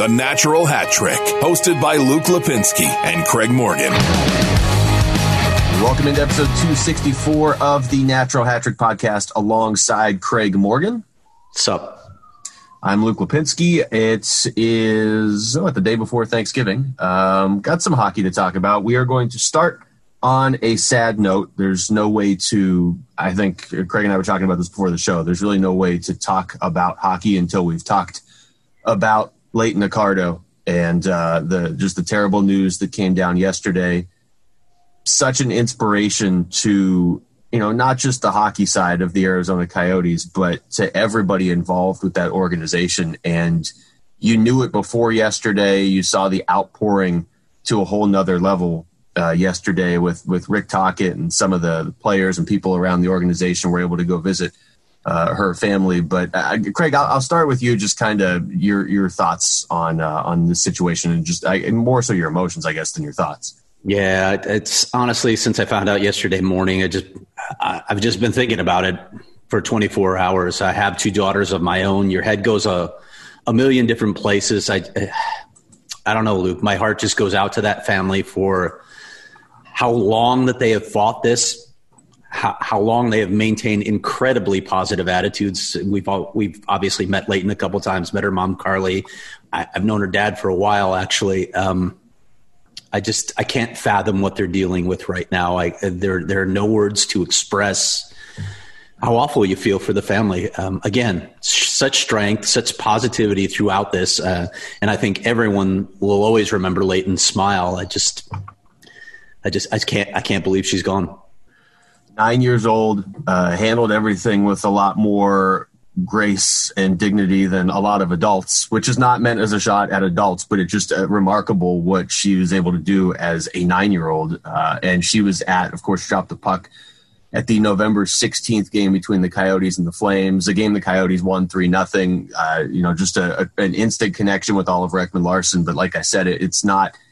The Natural Hat Trick, hosted by Luke Lipinski and Craig Morgan. Welcome into episode 264 of the Natural Hat Trick podcast alongside Craig Morgan. What's up? I'm Luke Lipinski. It is oh, the day before Thanksgiving. Um, got some hockey to talk about. We are going to start on a sad note. There's no way to, I think Craig and I were talking about this before the show. There's really no way to talk about hockey until we've talked about Leighton Accardo and uh, the just the terrible news that came down yesterday. Such an inspiration to you know not just the hockey side of the Arizona Coyotes, but to everybody involved with that organization. And you knew it before yesterday. You saw the outpouring to a whole nother level uh, yesterday with with Rick Tocchet and some of the players and people around the organization were able to go visit uh, her family. But uh, Craig, I'll, I'll, start with you. Just kind of your your thoughts on uh, on this situation, and just I, and more so your emotions, I guess, than your thoughts. Yeah, it's honestly since I found out yesterday morning, I just I, I've just been thinking about it for 24 hours. I have two daughters of my own. Your head goes a a million different places. I I don't know, Luke. My heart just goes out to that family for how long that they have fought this how, how long they have maintained incredibly positive attitudes. We've all, we've obviously met Leighton a couple times, met her mom Carly. I, have known her dad for a while actually. Um, I just I can't fathom what they're dealing with right now. I there there are no words to express how awful you feel for the family. Um, again, such strength, such positivity throughout this, uh, and I think everyone will always remember Leighton's smile. I just I just I can't I can't believe she's gone nine years old, uh, handled everything with a lot more grace and dignity than a lot of adults, which is not meant as a shot at adults, but it's just uh, remarkable what she was able to do as a nine year old. Uh, and she was at, of course, dropped the puck at the November 16th game between the Coyotes and the Flames, a game the Coyotes won 3 nothing. Uh, you know, just a, a, an instant connection with Oliver Ekman Larsson. But like I said, it, it's not –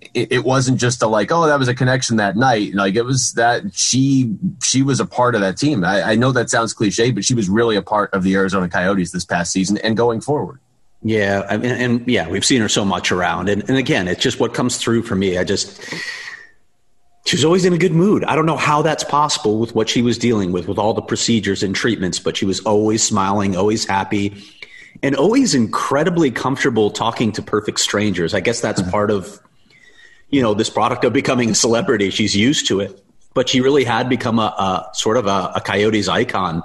it, it wasn't just a like, oh, that was a connection that night. Like it was that she she was a part of that team. I, I know that sounds cliche, but she was really a part of the Arizona Coyotes this past season and going forward. Yeah, I mean, and yeah, we've seen her so much around, and, and again, it's just what comes through for me. I just she's always in a good mood. I don't know how that's possible with what she was dealing with, with all the procedures and treatments, but she was always smiling, always happy, and always incredibly comfortable talking to perfect strangers. I guess that's mm-hmm. part of you know, this product of becoming a celebrity. She's used to it, but she really had become a, a sort of a, a Coyotes icon.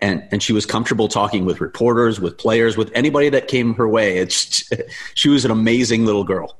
And, and she was comfortable talking with reporters, with players, with anybody that came her way. It's, she was an amazing little girl.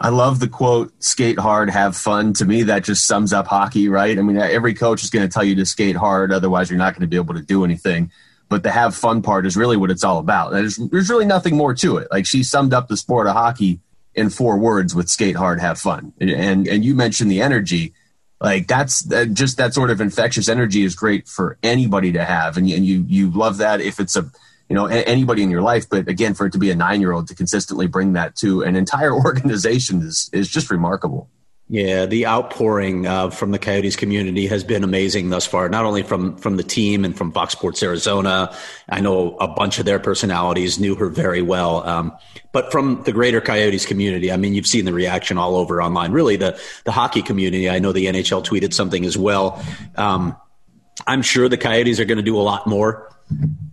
I love the quote, skate hard, have fun. To me, that just sums up hockey, right? I mean, every coach is going to tell you to skate hard, otherwise, you're not going to be able to do anything. But the have fun part is really what it's all about. There's, there's really nothing more to it. Like she summed up the sport of hockey in four words with skate hard, have fun. And and you mentioned the energy, like that's that, just that sort of infectious energy is great for anybody to have, and and you you love that if it's a you know anybody in your life. But again, for it to be a nine year old to consistently bring that to an entire organization is is just remarkable. Yeah, the outpouring uh, from the Coyotes community has been amazing thus far. Not only from from the team and from Fox Sports Arizona, I know a bunch of their personalities knew her very well, um, but from the greater Coyotes community. I mean, you've seen the reaction all over online. Really, the the hockey community. I know the NHL tweeted something as well. Um, I'm sure the Coyotes are going to do a lot more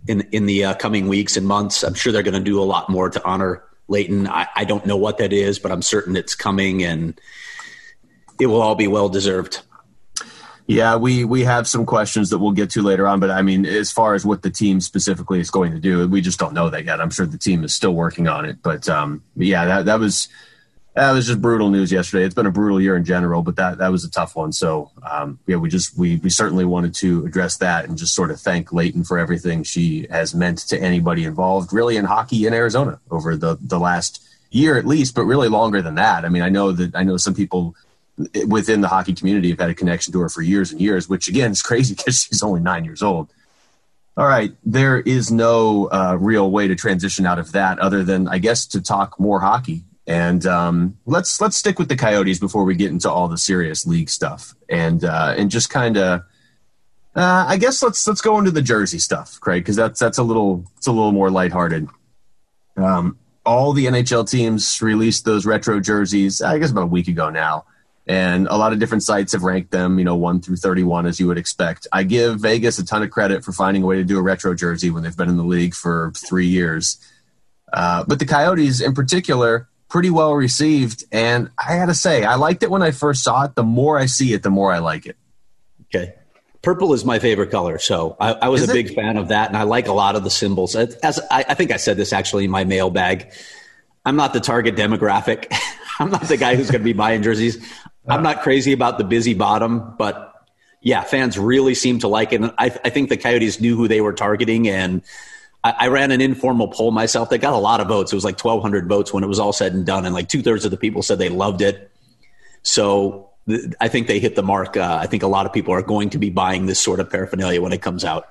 in in the uh, coming weeks and months. I'm sure they're going to do a lot more to honor Leighton. I, I don't know what that is, but I'm certain it's coming and it will all be well deserved. Yeah, we we have some questions that we'll get to later on, but I mean, as far as what the team specifically is going to do, we just don't know that yet. I'm sure the team is still working on it, but, um, yeah, that that was that was just brutal news yesterday. It's been a brutal year in general, but that that was a tough one. So um, yeah, we just we we certainly wanted to address that and just sort of thank Leighton for everything she has meant to anybody involved, really in hockey in Arizona over the the last year at least, but really longer than that. I mean, I know that I know some people within the hockey community have had a connection to her for years and years, which again is crazy because she's only nine years old. All right, there is no uh, real way to transition out of that other than, I guess, to talk more hockey. And um, let's let's stick with the Coyotes before we get into all the serious league stuff, and uh, and just kind of, uh, I guess let's let's go into the jersey stuff, Craig, because that's that's a little it's a little more lighthearted. Um, all the NHL teams released those retro jerseys, I guess about a week ago now. And a lot of different sites have ranked them, you know, 1 through 31, as you would expect. I give Vegas a ton of credit for finding a way to do a retro jersey when they've been in the league for three years. Uh, but the Coyotes, in particular, pretty well received. And I got to say, I liked it when I first saw it. The more I see it, the more I like it. Okay. Purple is my favorite color, so I, I was is a big fan of that, and I like a lot of the symbols. As, as I, I, think I said this actually in my mailbag, I'm not the target demographic. I'm not the guy who's going to be buying jerseys. I'm not crazy about the busy bottom, but yeah, fans really seem to like it. And I, I think the Coyotes knew who they were targeting, and I, I, ran an informal poll myself that got a lot of votes. It was like 1,200 votes when it was all said and done, and like two thirds of the people said they loved it. So th- I think they hit the mark. Uh, I think a lot of people are going to be buying this sort of paraphernalia when it comes out.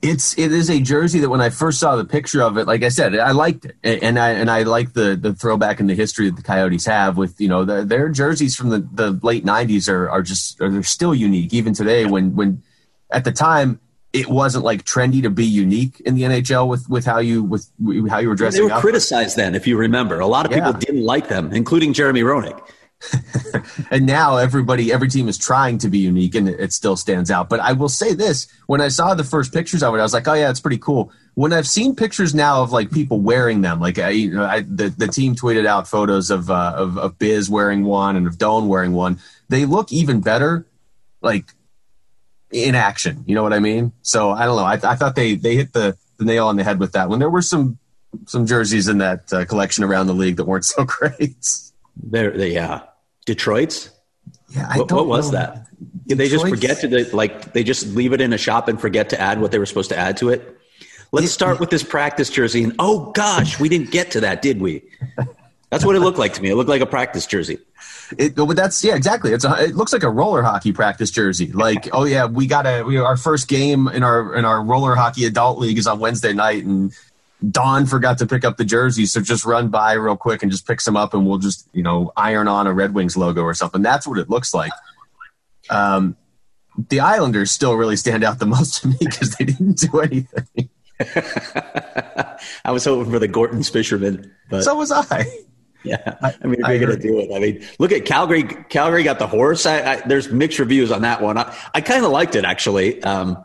It's it is a jersey that when I first saw the picture of it, like I said, I liked it, and I and I like the the throwback in the history that the Coyotes have with you know the, their jerseys from the, the late '90s are are just are, they're still unique even today. When when at the time it wasn't like trendy to be unique in the NHL with with how you with how you were dressing. they were up. criticized then, if you remember. A lot of people yeah. didn't like them, including Jeremy Roenick. and now everybody, every team is trying to be unique, and it, still stands out. But I will say this: when I saw the first pictures of it, I was like, "Oh yeah, it's pretty cool." When I've seen pictures now of like people wearing them, like I, you know, I, the the team tweeted out photos of, uh, of of Biz wearing one and of Doan wearing one. They look even better, like in action. You know what I mean? So I don't know. I, I thought they they hit the the nail on the head with that one. There were some some jerseys in that uh, collection around the league that weren't so great. There, they, yeah. Detroit's. Yeah, I what, what was that? Did they just forget to the, like they just leave it in a shop and forget to add what they were supposed to add to it? Let's start with this practice jersey. And oh gosh, we didn't get to that, did we? That's what it looked like to me. It looked like a practice jersey. It, but that's yeah, exactly. It's a, it looks like a roller hockey practice jersey. Like, oh yeah, we got a we, our first game in our in our roller hockey adult league is on Wednesday night, and Don forgot to pick up the jersey, so just run by real quick and just pick some up, and we'll just you know iron on a Red Wings logo or something. That's what it looks like. Um, the Islanders still really stand out the most to me because they didn't do anything. I was hoping for the Gorton's fisherman, but so was I. Yeah, I mean, if you're going to do it, I mean, look at Calgary. Calgary got the horse. I, I, there's mixed reviews on that one. I, I kind of liked it actually. Um,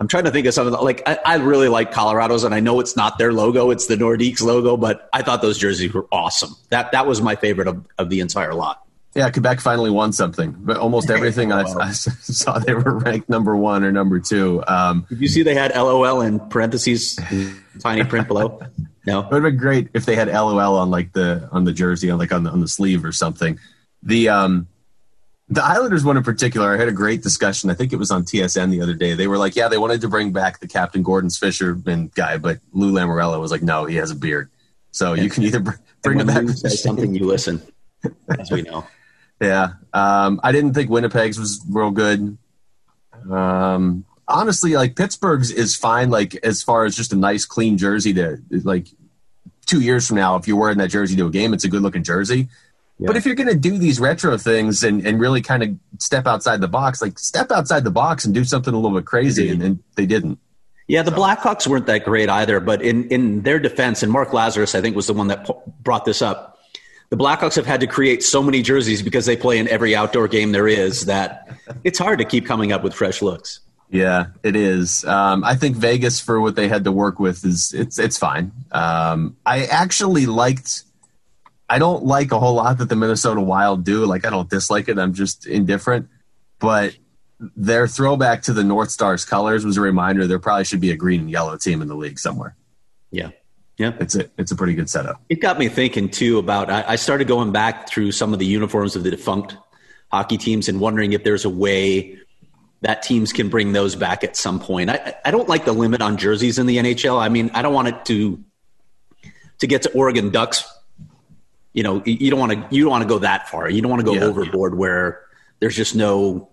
I'm trying to think of something like I, I, really like Colorado's, and I know it's not their logo; it's the Nordiques logo. But I thought those jerseys were awesome. That that was my favorite of, of the entire lot. Yeah, Quebec finally won something. But almost everything I, I, saw, they were ranked number one or number two. Um, Did you see they had LOL in parentheses, tiny print below? No, it would have been great if they had LOL on like the on the jersey, on like on the on the sleeve or something. The um, the Islanders one in particular, I had a great discussion. I think it was on TSN the other day. They were like, yeah, they wanted to bring back the Captain Gorton's fisherman guy, but Lou Lamoriello was like, no, he has a beard. So you can either bring him back. Lou says something, you listen, as we know. Yeah. Um, I didn't think Winnipeg's was real good. Um, honestly, like Pittsburgh's is fine, like as far as just a nice, clean jersey to like two years from now, if you're wearing that jersey to a game, it's a good looking jersey. But if you're going to do these retro things and, and really kind of step outside the box, like step outside the box and do something a little bit crazy, and, and they didn't. Yeah, the so. Blackhawks weren't that great either. But in, in their defense, and Mark Lazerus, I think, was the one that brought this up. The Blackhawks have had to create so many jerseys because they play in every outdoor game there is that it's hard to keep coming up with fresh looks. Yeah, it is. Um, I think Vegas for what they had to work with is it's it's fine. Um, I actually liked I don't like a whole lot that the Minnesota Wild do. Like I don't dislike it. I'm just indifferent. But their throwback to the North Stars colors was a reminder there probably should be a green and yellow team in the league somewhere. Yeah. Yeah. It's a it's a pretty good setup. It got me thinking too about I, I started going back through some of the uniforms of the defunct hockey teams and wondering if there's a way that teams can bring those back at some point. I, I don't like the limit on jerseys in the NHL. I mean, I don't want it to to get to Oregon Ducks you know you don't want to you don't want to go that far. You don't want to go yeah, overboard where there's just no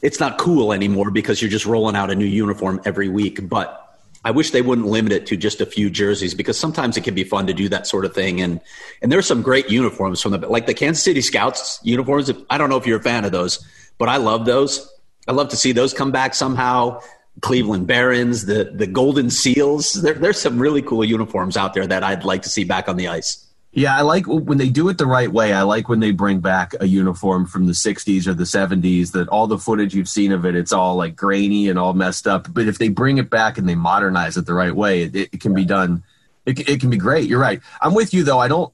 it's not cool anymore because you're just rolling out a new uniform every week. But i wish they wouldn't limit it to just a few jerseys because sometimes it can be fun to do that sort of thing. And and there's some great uniforms from the like the kansas city scouts uniforms. I don't know if you're a fan of those but i love those. I love to see those come back somehow. Cleveland Barons, the the Golden Seals. There, there's some really cool uniforms out there that I'd like to see back on the ice. Yeah, I like when they do it the right way. I like when they bring back a uniform from the 60s or the 70s that all the footage you've seen of it, it's all like grainy and all messed up. But if they bring it back and they modernize it the right way, it, it can be done. It, it can be great. You're right. I'm with you though. I don't.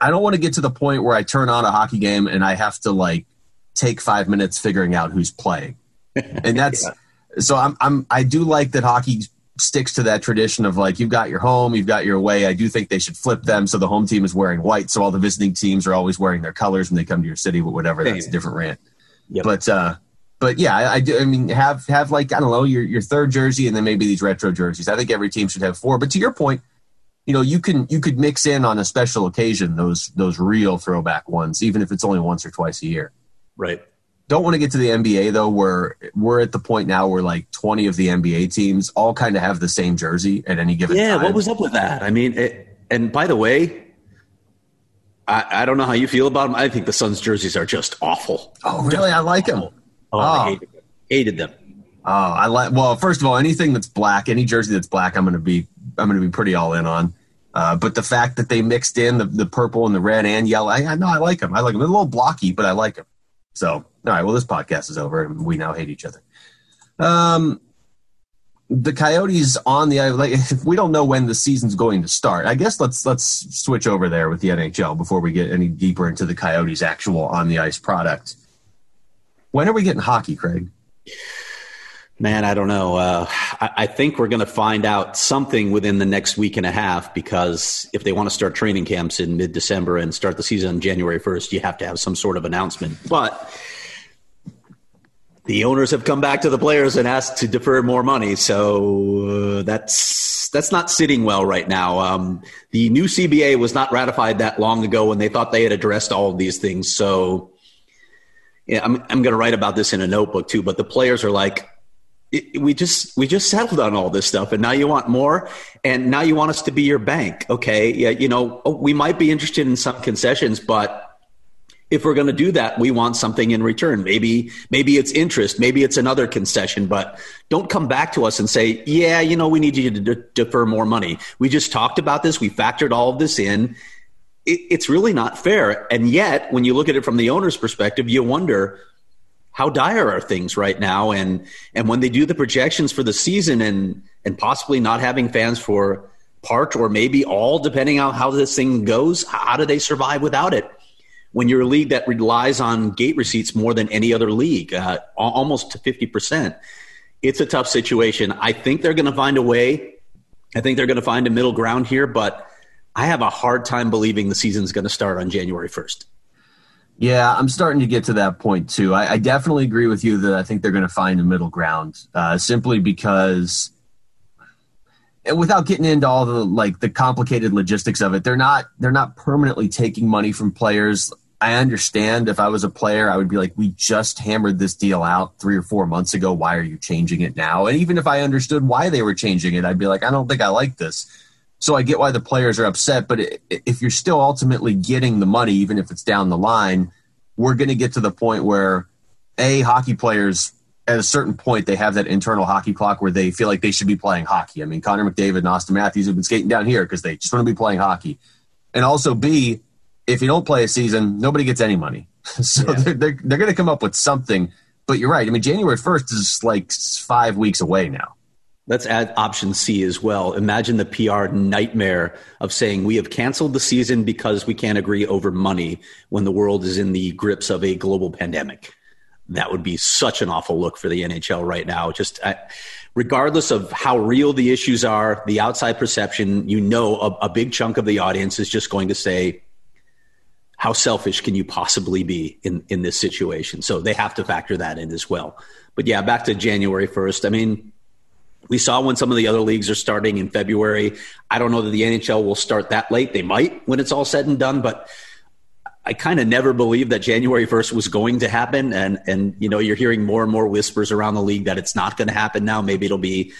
I don't want to get to the point where I turn on a hockey game and I have to like take five minutes figuring out who's playing, and that's. yeah. So I'm, I'm I do like that hockey sticks to that tradition of like you've got your home, you've got your away. I do think they should flip them so the home team is wearing white, so all the visiting teams are always wearing their colors when they come to your city. But whatever, that's a different rant. Yep. But uh, but yeah, I, I, do. I mean, have have like I don't know your your third jersey and then maybe these retro jerseys. I think every team should have four. But to your point, you know, you can you could mix in on a special occasion those those real throwback ones, even if it's only once or twice a year. Right. Don't want to get to the NBA though, where we're at the point now where like 20 of the NBA teams all kind of have the same jersey at any given time. yeah, time. what was up with that? I mean, it, and by the way, I, I, don't know how you feel about them. I think the Suns jerseys are just awful. Oh, really? I like them. Oh, oh. I hated them. hated them. Oh, I like. Well, first of all, anything that's black, any jersey that's black, I'm going to be, I'm going to be pretty all in on. Uh, but the fact that they mixed in the, the purple and the red and yellow, I, I know I like them. I like them. They're a little blocky, but I like them. So, all right. Well, this podcast is over, and we now hate each other. Um, the Coyotes on the like, we don't know when the season's going to start. I guess let's let's switch over there with the NHL before we get any deeper into the Coyotes' actual on the ice product. When are we getting hockey, Craig? Man, I don't know. Uh, I, I, think we're going to find out something within the next week and a half because if they want to start training camps in mid December and start the season on January 1st, you have to have some sort of announcement. But the owners have come back to the players and asked to defer more money. So uh, that's, that's not sitting well right now. Um, the new CBA was not ratified that long ago and they thought they had addressed all of these things. So yeah, I'm, I'm going to write about this in a notebook too, but the players are like, we just we just settled on all this stuff and now you want more and now you want us to be your bank okay yeah you know oh, we might be interested in some concessions but if we're going to do that we want something in return maybe maybe it's interest maybe it's another concession but don't come back to us and say yeah you know we need you to de- defer more money we just talked about this we factored all of this in it, it's really not fair and yet when you look at it from the owner's perspective you wonder how dire are things right now? And and when they do the projections for the season and and possibly not having fans for part or maybe all, depending on how this thing goes, how do they survive without it? When you're a league that relies on gate receipts more than any other league, uh, almost to fifty percent, it's a tough situation. I think they're going to find a way. I think they're going to find a middle ground here, but I have a hard time believing the season's going to start on January first. Yeah, I'm starting to get to that point too. I, I definitely agree with you that I think they're going to find a middle ground, uh, simply because, without getting into all the like the complicated logistics of it, they're not they're not permanently taking money from players. I understand if I was a player, I would be like, we just hammered this deal out three or four months ago. Why are you changing it now? And even if I understood why they were changing it, I'd be like, I don't think I like this. So I get why the players are upset, but if you're still ultimately getting the money, even if it's down the line, we're going to get to the point where a hockey players at a certain point they have that internal hockey clock where they feel like they should be playing hockey. I mean, Connor McDavid and Auston Matthews have been skating down here because they just want to be playing hockey. And also, B, if you don't play a season, nobody gets any money. so yeah. they're, they're, they're going to come up with something. But you're right. I mean, January 1st is like five weeks away now. Let's add option C as well. Imagine the PR nightmare of saying we have canceled the season because we can't agree over money when the world is in the grips of a global pandemic. That would be such an awful look for the NHL right now. Just uh, regardless of how real the issues are, the outside perception, you know, a, a big chunk of the audience is just going to say, how selfish can you possibly be in, in this situation? So they have to factor that in as well. But yeah, back to January 1st. I mean, we saw when some of the other leagues are starting in February. I don't know that the NHL will start that late. They might when it's all said and done, but I kind of never believed that January 1st was going to happen. And, and, you know, you're hearing more and more whispers around the league that it's not going to happen now. Maybe it'll be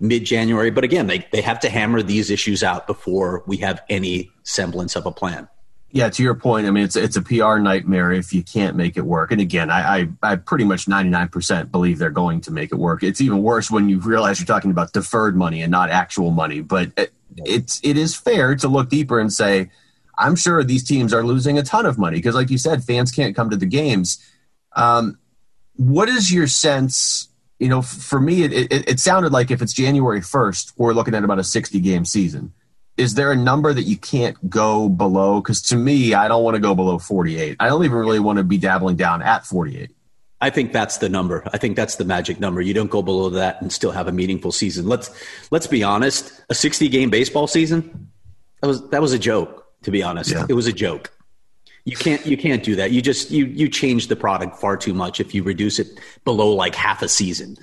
mid January. But again, they, they have to hammer these issues out before we have any semblance of a plan. Yeah, to your point, I mean it's it's a PR nightmare if you can't make it work. And again, I I, I pretty much ninety nine percent believe they're going to make it work. It's even worse when you realize you're talking about deferred money and not actual money. But it, it's it is fair to look deeper and say, I'm sure these teams are losing a ton of money because, like you said, fans can't come to the games. Um, what is your sense? You know, for me, it, it, it sounded like if it's January 1st, we're looking at about a 60 game season is there a number that you can't go below? Because to me, I don't want to go below 48. I don't even really want to be dabbling down at 48. I think that's the number. I think that's the magic number. You don't go below that and still have a meaningful season. Let's let's be honest. A 60 game baseball season that was that was a joke. To be honest, yeah. it was a joke. You can't you can't do that. You just you you change the product far too much if you reduce it below like half a season.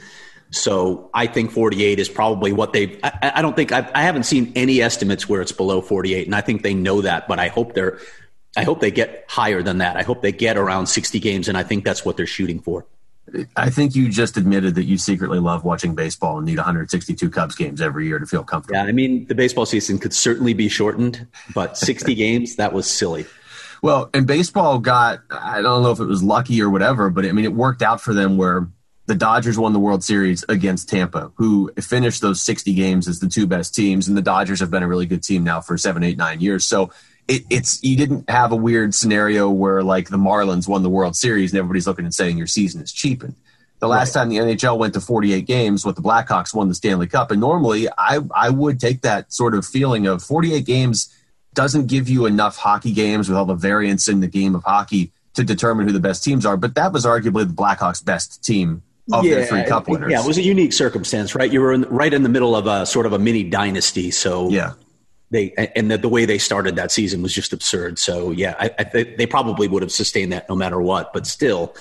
So I think 48 is probably what they. I, I, don't think I've, I haven't seen any estimates where it's below 48, and I think they know that. But I hope they're. I hope they get higher than that. I hope they get around 60 games, and I think that's what they're shooting for. I think you just admitted that you secretly love watching baseball and need 162 Cubs games every year to feel comfortable. Yeah, I mean the baseball season could certainly be shortened, but 60 games that was silly. Well, and baseball got I don't know if it was lucky or whatever, but I mean it worked out for them where the Dodgers won the World Series against Tampa, who finished those 60 games as the two best teams. And the Dodgers have been a really good team now for seven, eight, nine years. So it, it's you didn't have a weird scenario where like the Marlins won the World Series and everybody's looking and saying your season is cheapened. The last right. time the NHL went to 48 games, what the Blackhawks won the Stanley Cup, and normally I I would take that sort of feeling of 48 games doesn't give you enough hockey games with all the variance in the game of hockey to determine who the best teams are. But that was arguably the Blackhawks' best team of yeah, their three cup winners. Yeah, it was a unique circumstance, right? You were in, right in the middle of a sort of a mini dynasty. So yeah, they and the, the way they started that season was just absurd. So yeah, I, I, they probably would have sustained that no matter what. But still,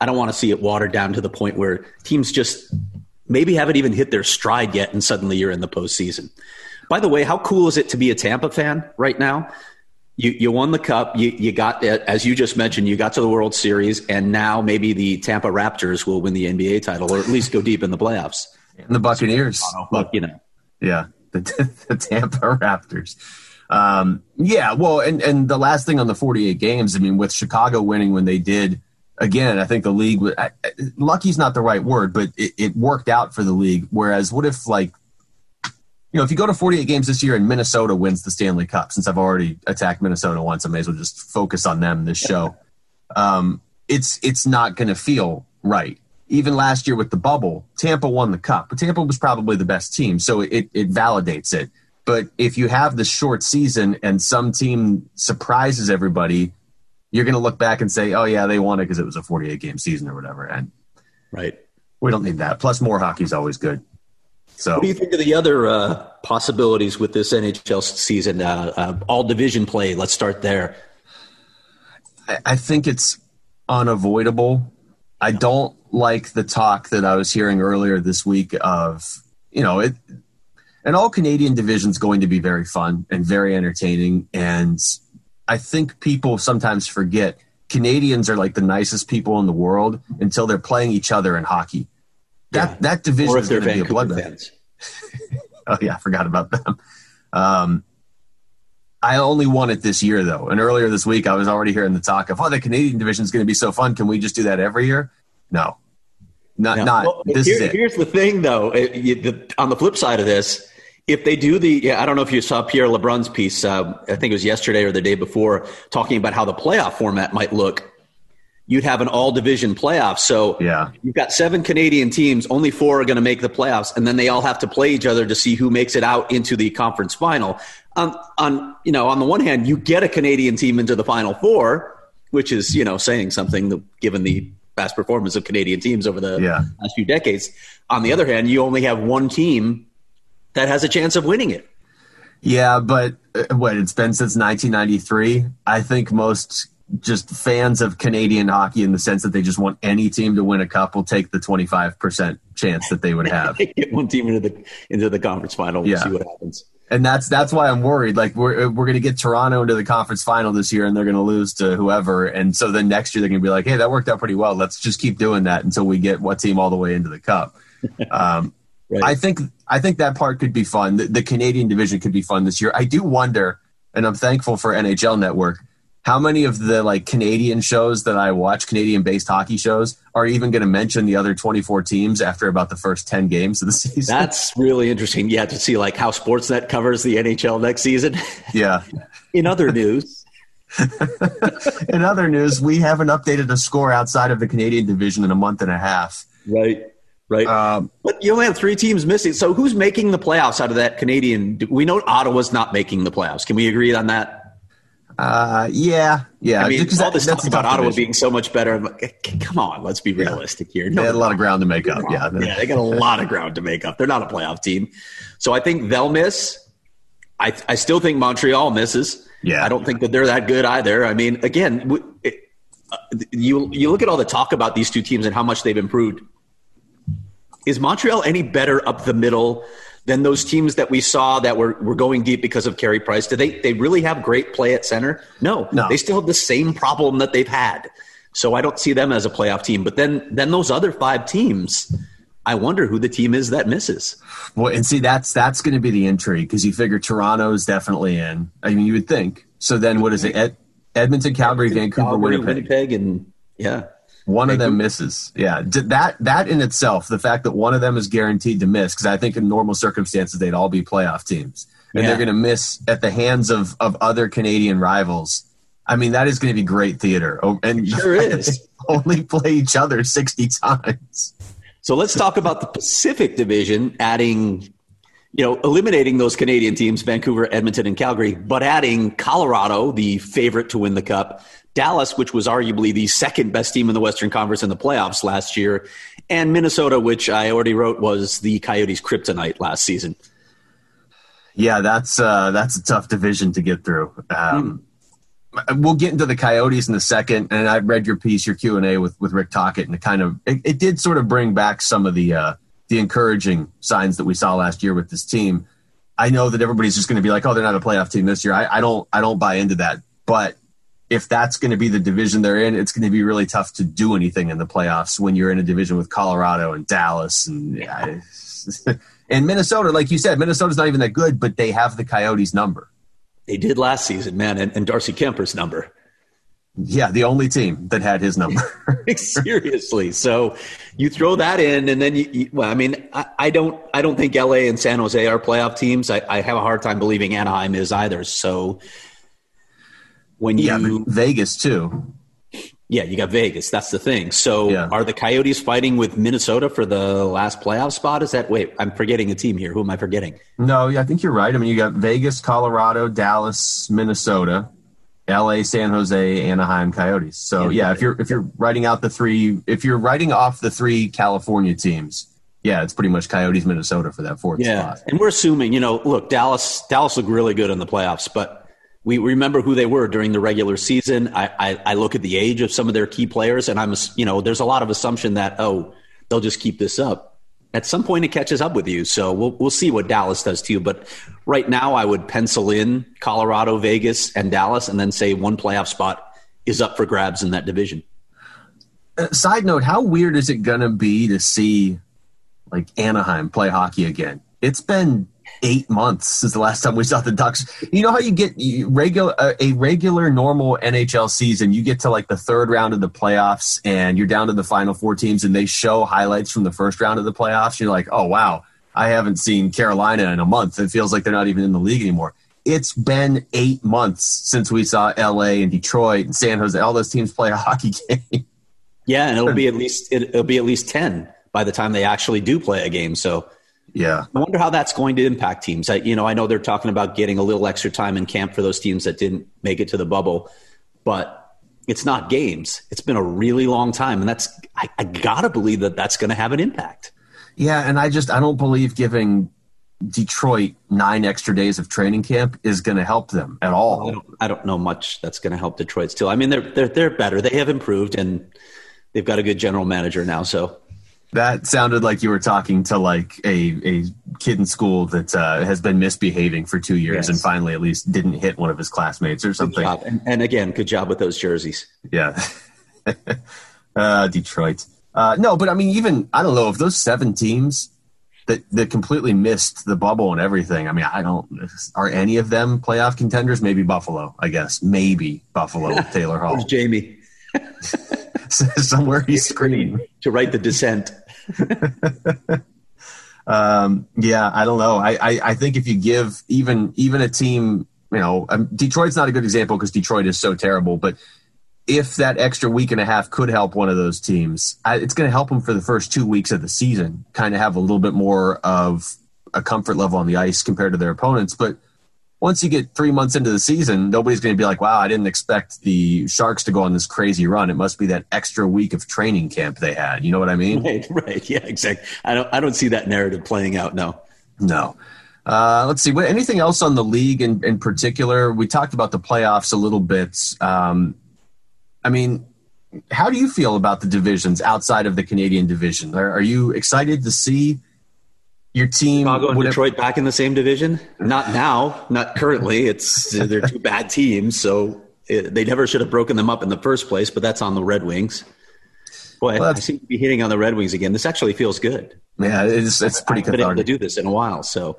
I don't want to see it watered down to the point where teams just maybe haven't even hit their stride yet, and suddenly you're in the postseason. By the way, how cool is it to be a Tampa fan right now? you, you won the cup. You, you got, as you just mentioned, you got to the World Series, and now maybe the Tampa Raptors will win the NBA title or at least go deep in the playoffs. And the Buccaneers. But, you know. Yeah, the, the Tampa Raptors. Um, yeah, well, and, and the last thing on the 48 games, I mean, with Chicago winning when they did, again, I think the league, was lucky's not the right word, but it, it worked out for the league. Whereas, what if, like, you know, if you go to 48 games this year and Minnesota wins the Stanley Cup, since I've already attacked Minnesota once, I may as well just focus on them this show. Um, it's it's not going to feel right. Even last year with the bubble, Tampa won the cup, but Tampa was probably the best team, so it it validates it. But if you have the short season and some team surprises everybody, you're going to look back and say, "Oh yeah, they won it because it was a 48 game season or whatever." And right, we don't need that. Plus, more hockey is always good. So, what do you think of the other uh, possibilities with this NHL season? Uh, uh, all division play. Let's start there. I, I think it's unavoidable. I don't like the talk that I was hearing earlier this week of you know it. An all Canadian division is going to be very fun and very entertaining, and I think people sometimes forget Canadians are like the nicest people in the world until they're playing each other in hockey that yeah. that division is going to be a bloodbath. oh yeah, I forgot about them. Um, I only won it this year though, and earlier this week I was already hearing the talk of, "Oh, the Canadian division is going to be so fun. Can we just do that every year?" No, not no. not. Well, this here, is it. Here's the thing, though. It, you, the, on the flip side of this, if they do the, yeah, I don't know if you saw Pierre LeBrun's piece. Uh, I think it was yesterday or the day before, talking about how the playoff format might look you'd have an all division playoff. So yeah. you've got seven Canadian teams, only four are going to make the playoffs, and then they all have to play each other to see who makes it out into the conference final. Um, on you know, on the one hand, you get a Canadian team into the final four, which is you know saying something given the past performance of Canadian teams over the yeah. last few decades. On the other hand, you only have one team that has a chance of winning it. Yeah, but uh, what it's been since 1993. I think most just fans of Canadian hockey in the sense that they just want any team to win a cup will take the 25% chance that they would have. Get one team into the into the conference final. We'll yeah. see what happens. And that's that's why I'm worried. Like we're we're going to get Toronto into the conference final this year, and they're going to lose to whoever. And so then next year they're going to be like, "Hey, that worked out pretty well. Let's just keep doing that until we get what team all the way into the cup." Um, right. I think I think that part could be fun. The, the Canadian division could be fun this year. I do wonder, and I'm thankful for NHL Network how many of the like Canadian shows that I watch, Canadian based hockey shows, are even going to mention the other 24 teams after about the first 10 games of the season? That's really interesting. Yeah, to see like how Sportsnet covers the NHL next season. Yeah. In other news, in other news, we haven't updated a score outside of the Canadian division in a month and a half. Right. Right. Um, but you only have three teams missing. So who's making the playoffs out of that Canadian? We know Ottawa's not making the playoffs. Can we agree on that? Uh, yeah, yeah. I mean, all this stuff about Ottawa division. being so much better. Come on, let's be realistic yeah. here. No, they had a lot of ground to make up. Yeah, yeah, they got a lot of ground to make up. They're not a playoff team, so I think they'll miss. I I still think Montreal misses. Yeah, I don't think that they're that good either. I mean, again, it, uh, you you look at all the talk about these two teams and how much they've improved. Is Montreal any better up the middle than those teams that we saw that were, were going deep because of Carey Price? Do they, they really have great play at center? No, no. They still have the same problem that they've had. So I don't see them as a playoff team. But then, then those other five teams, I wonder who the team is that misses. Well, and see, that's that's going to be the intrigue because you figure Toronto's definitely in. I mean, you would think. So then, what is it? Ed, Edmonton, Calgary, Edmonton, Vancouver, Calgary, Winnipeg. Winnipeg, and yeah, one of them misses. Yeah, that that in itself, the fact that one of them is guaranteed to miss, because I think in normal circumstances they'd all be playoff teams, and yeah. they're going to miss at the hands of of other Canadian rivals. I mean, that is going to be great theater. Oh, and sure is. only play each other sixty times. So let's talk about the Pacific Division, adding, you know, eliminating those Canadian teams, Vancouver, Edmonton, and Calgary, but adding Colorado, the favorite to win the Cup, Dallas, which was arguably the second best team in the Western Conference in the playoffs last year, and Minnesota, which I already wrote was the Coyotes' kryptonite last season. Yeah, that's uh, that's a tough division to get through. Um, mm. We'll get into the Coyotes in a second, and I read your piece, your Q and A with with Rick Tocchet, and it kind of it, it did sort of bring back some of the uh, the encouraging signs that we saw last year with this team. I know that everybody's just going to be like, "Oh, they're not a playoff team this year." I, I don't I don't buy into that, but if that's going to be the division they're in, it's going to be really tough to do anything in the playoffs when you're in a division with Colorado and Dallas and yeah, and Minnesota. Like you said, Minnesota's not even that good, but they have the Coyotes number. They did last season, man, and, and Darcy Kuemper's number. Yeah, the only team that had his number. Seriously. So you throw that in, and then you, you well, I mean, I, I, don't, I don't think LA and San Jose are playoff teams. I, I have a hard time believing Anaheim is either. So when you yeah, Vegas too. Yeah, you got Vegas. That's the thing. So yeah. are the Coyotes fighting with Minnesota for the last playoff spot? Is that wait? I'm forgetting a team here. Who am I forgetting? No, yeah, I think you're right. I mean, you got Vegas, Colorado, Dallas, Minnesota, L.A., San Jose, Anaheim, Coyotes. So yeah, yeah if you're if you're writing out the three, if you're writing off the three California teams, yeah, it's pretty much Coyotes, Minnesota for that fourth yeah. spot. And we're assuming, you know, look, Dallas, Dallas looked really good in the playoffs, but we remember who they were during the regular season. I, I, I, look at the age of some of their key players, and I'm, you know, there's a lot of assumption that oh, they'll just keep this up. At some point, it catches up with you. So we'll we'll see what Dallas does to you. But right now, I would pencil in Colorado, Vegas, and Dallas, and then say one playoff spot is up for grabs in that division. Uh, side note: How weird is it going to be to see like Anaheim play hockey again? It's been eight months since the last time we saw the Ducks. You know how you get regular uh, a regular normal NHL season, you get to like the third round of the playoffs, and you're down to the final four teams, and they show highlights from the first round of the playoffs. You're like, oh wow, I haven't seen Carolina in a month. It feels like they're not even in the league anymore. It's been eight months since we saw LA and Detroit and San Jose, all those teams play a hockey game. Yeah, and it'll be at least it'll be at least ten by the time they actually do play a game. So yeah. I wonder how that's going to impact teams. I, you know, I know they're talking about getting a little extra time in camp for those teams that didn't make it to the bubble, but it's not games. It's been a really long time. And that's, I, I got to believe that that's going to have an impact. Yeah. And I just, I don't believe giving Detroit nine extra days of training camp is going to help them at all. I don't, I don't know much that's going to help Detroit still. I mean, they're, they're, they're better. They have improved and they've got a good general manager now. So that sounded like you were talking to like a, a kid in school that uh, has been misbehaving for two years yes. and finally at least didn't hit one of his classmates or something. And, and, again, good job with those jerseys. Yeah. uh, Detroit. Uh, no, but I mean, even, I don't know, if those seven teams, that that completely missed the bubble and everything. I mean, I don't. Are any of them playoff contenders? Maybe Buffalo. I guess maybe Buffalo with Taylor Hall. Jamie? Somewhere he's screaming to write the dissent. um, yeah, I don't know. I, I I think if you give even even a team, you know, um, Detroit's not a good example because Detroit is so terrible, but if that extra week and a half could help one of those teams, it's going to help them for the first two weeks of the season, kind of have a little bit more of a comfort level on the ice compared to their opponents. But once you get three months into the season, nobody's going to be like, wow, I didn't expect the Sharks to go on this crazy run. It must be that extra week of training camp they had. You know what I mean? Right, right. Yeah, exactly. I don't, I don't see that narrative playing out. No. No. Uh, let's see. What, anything else on the league in, in particular? We talked about the playoffs a little bit. Um, I mean, how do you feel about the divisions outside of the Canadian division? Are, are you excited to see your team? Chicago and Detroit back in the same division? Not now, not currently. It's they're two bad teams, so it, they never should have broken them up in the first place. But that's on the Red Wings. Boy, well, I seem to be hitting on the Red Wings again. This actually feels good. Yeah, it's it's pretty I've been able to do this in a while, so.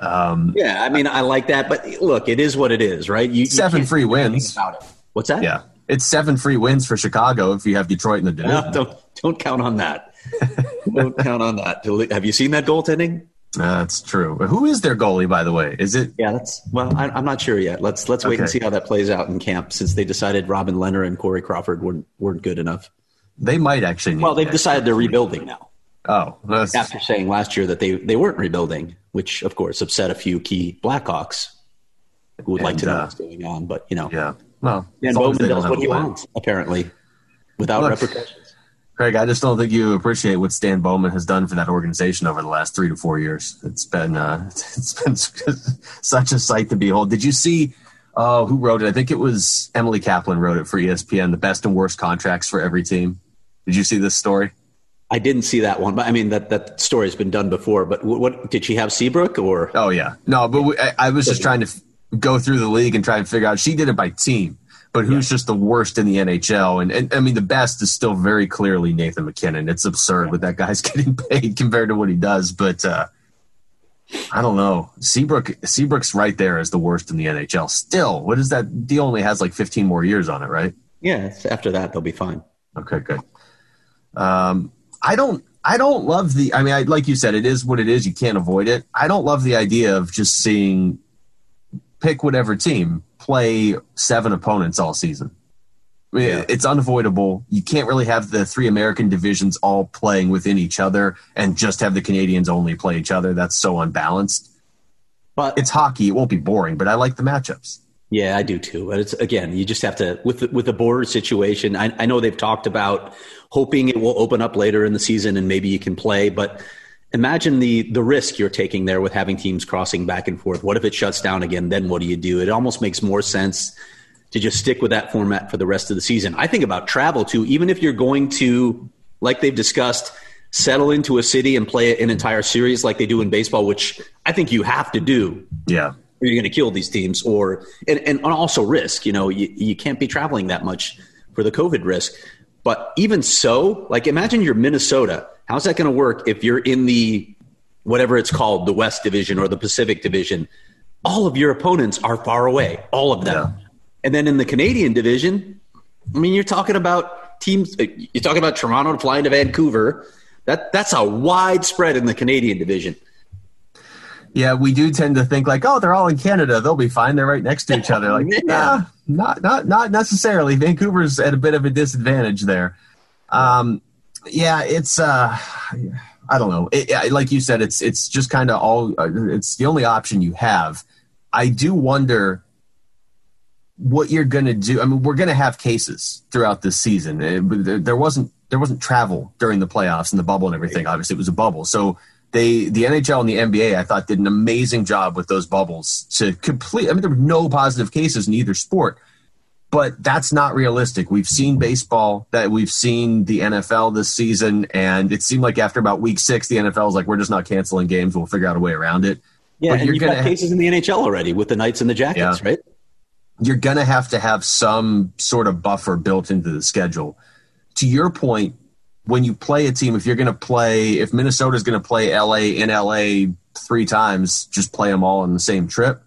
Um, yeah, I mean, I like that, but look, it is what it is, right? You, seven you free wins. What's that? Yeah, it's seven free wins for Chicago if you have Detroit in the division. No, don't don't count on that. don't count on that. Have you seen that goaltending? Uh, that's true. Who is their goalie, by the way? Is it? Yeah, that's well. I, am not sure yet. Let's let's wait okay. and see how that plays out in camp. Since they decided Robin Lehner and Corey Crawford weren't weren't good enough. They might actually. well, they've decided they're rebuilding now. Oh, that's... after saying last year that they they weren't rebuilding, which of course upset a few key Blackhawks who would and, like to know uh, what's going on. But you know, yeah, well, Stan Bowman does what he wants, apparently, without Look, repercussions. Craig, I just don't think you appreciate what Stan Bowman has done for that organization over the last three to four years. It's been uh, it's been such a sight to behold. Did you see? Uh, who wrote it? I think it was Emily Kaplan wrote it for ESPN. The best and worst contracts for every team. Did you see this story? I didn't see that one, but I mean that that story's been done before. But what, what did she have Seabrook or? Oh yeah, no, but we, I, I was just trying to go through the league and try and figure out. She did it by team, but who's yeah. just the worst in the NHL? And, and I mean, the best is still very clearly Nathan MacKinnon. It's absurd yeah. what that guy's getting paid compared to what he does. But uh, I don't know. Seabrook Seabrook's right there as the worst in the NHL. Still, what is that deal? Only has like 15 more years on it, right? Yeah. After that, they'll be fine. Okay, good. Um, I don't. I don't love the. I mean, I, like you said, it is what it is. You can't avoid it. I don't love the idea of just seeing pick whatever team, play seven opponents all season. Yeah. It's unavoidable. You can't really have the three American divisions all playing within each other and just have the Canadians only play each other. That's so unbalanced. But it's hockey. It won't be boring, but I like the matchups. Yeah, I do too. But it's again, you just have to with the, with the border situation. I, I know they've talked about hoping it will open up later in the season and maybe you can play, but imagine the the risk you're taking there with having teams crossing back and forth. What if it shuts down again? Then what do you do? It almost makes more sense to just stick with that format for the rest of the season. I think about travel too, even if you're going to, like they've discussed, settle into a city and play an entire series like they do in baseball, which I think you have to do. Yeah. Or you're going to kill these teams, or and, and also risk. You know, you, you can't be traveling that much for the COVID risk. But even so, like imagine you're Minnesota How's that going to work if you're in the whatever it's called, the West Division or the Pacific Division? All of your opponents are far away, all of them. Yeah. And then in the Canadian division, I mean, you're talking about teams. You're talking about Toronto flying to Vancouver. That that's a wide spread in the Canadian division. Yeah, we do tend to think like, oh, they're all in Canada; they'll be fine. They're right next to each other. Like, yeah, not not not necessarily. Vancouver's at a bit of a disadvantage there. Um, yeah, it's uh, I don't know. It, like you said, it's it's just kind of all. Uh, it's the only option you have. I do wonder what you're going to do. I mean, we're going to have cases throughout this season. It, uh, there wasn't there wasn't travel during the playoffs and the bubble and everything. Obviously, it was a bubble. So they the NHL and the NBA, I thought, did an amazing job with those bubbles to complete. I mean, there were no positive cases in either sport but that's not realistic. We've seen baseball, that we've seen the NFL this season, and it seemed like after about week six, the NFL is like, we're just not canceling games. We'll figure out a way around it. Yeah, but and you've got cases in the NHL already with the Knights and the Jackets, yeah. right? You're going to have to have some sort of buffer built into the schedule. To your point, when you play a team, if you're going to play, if Minnesota's going to play LA in LA three times, just play them all on the same trip.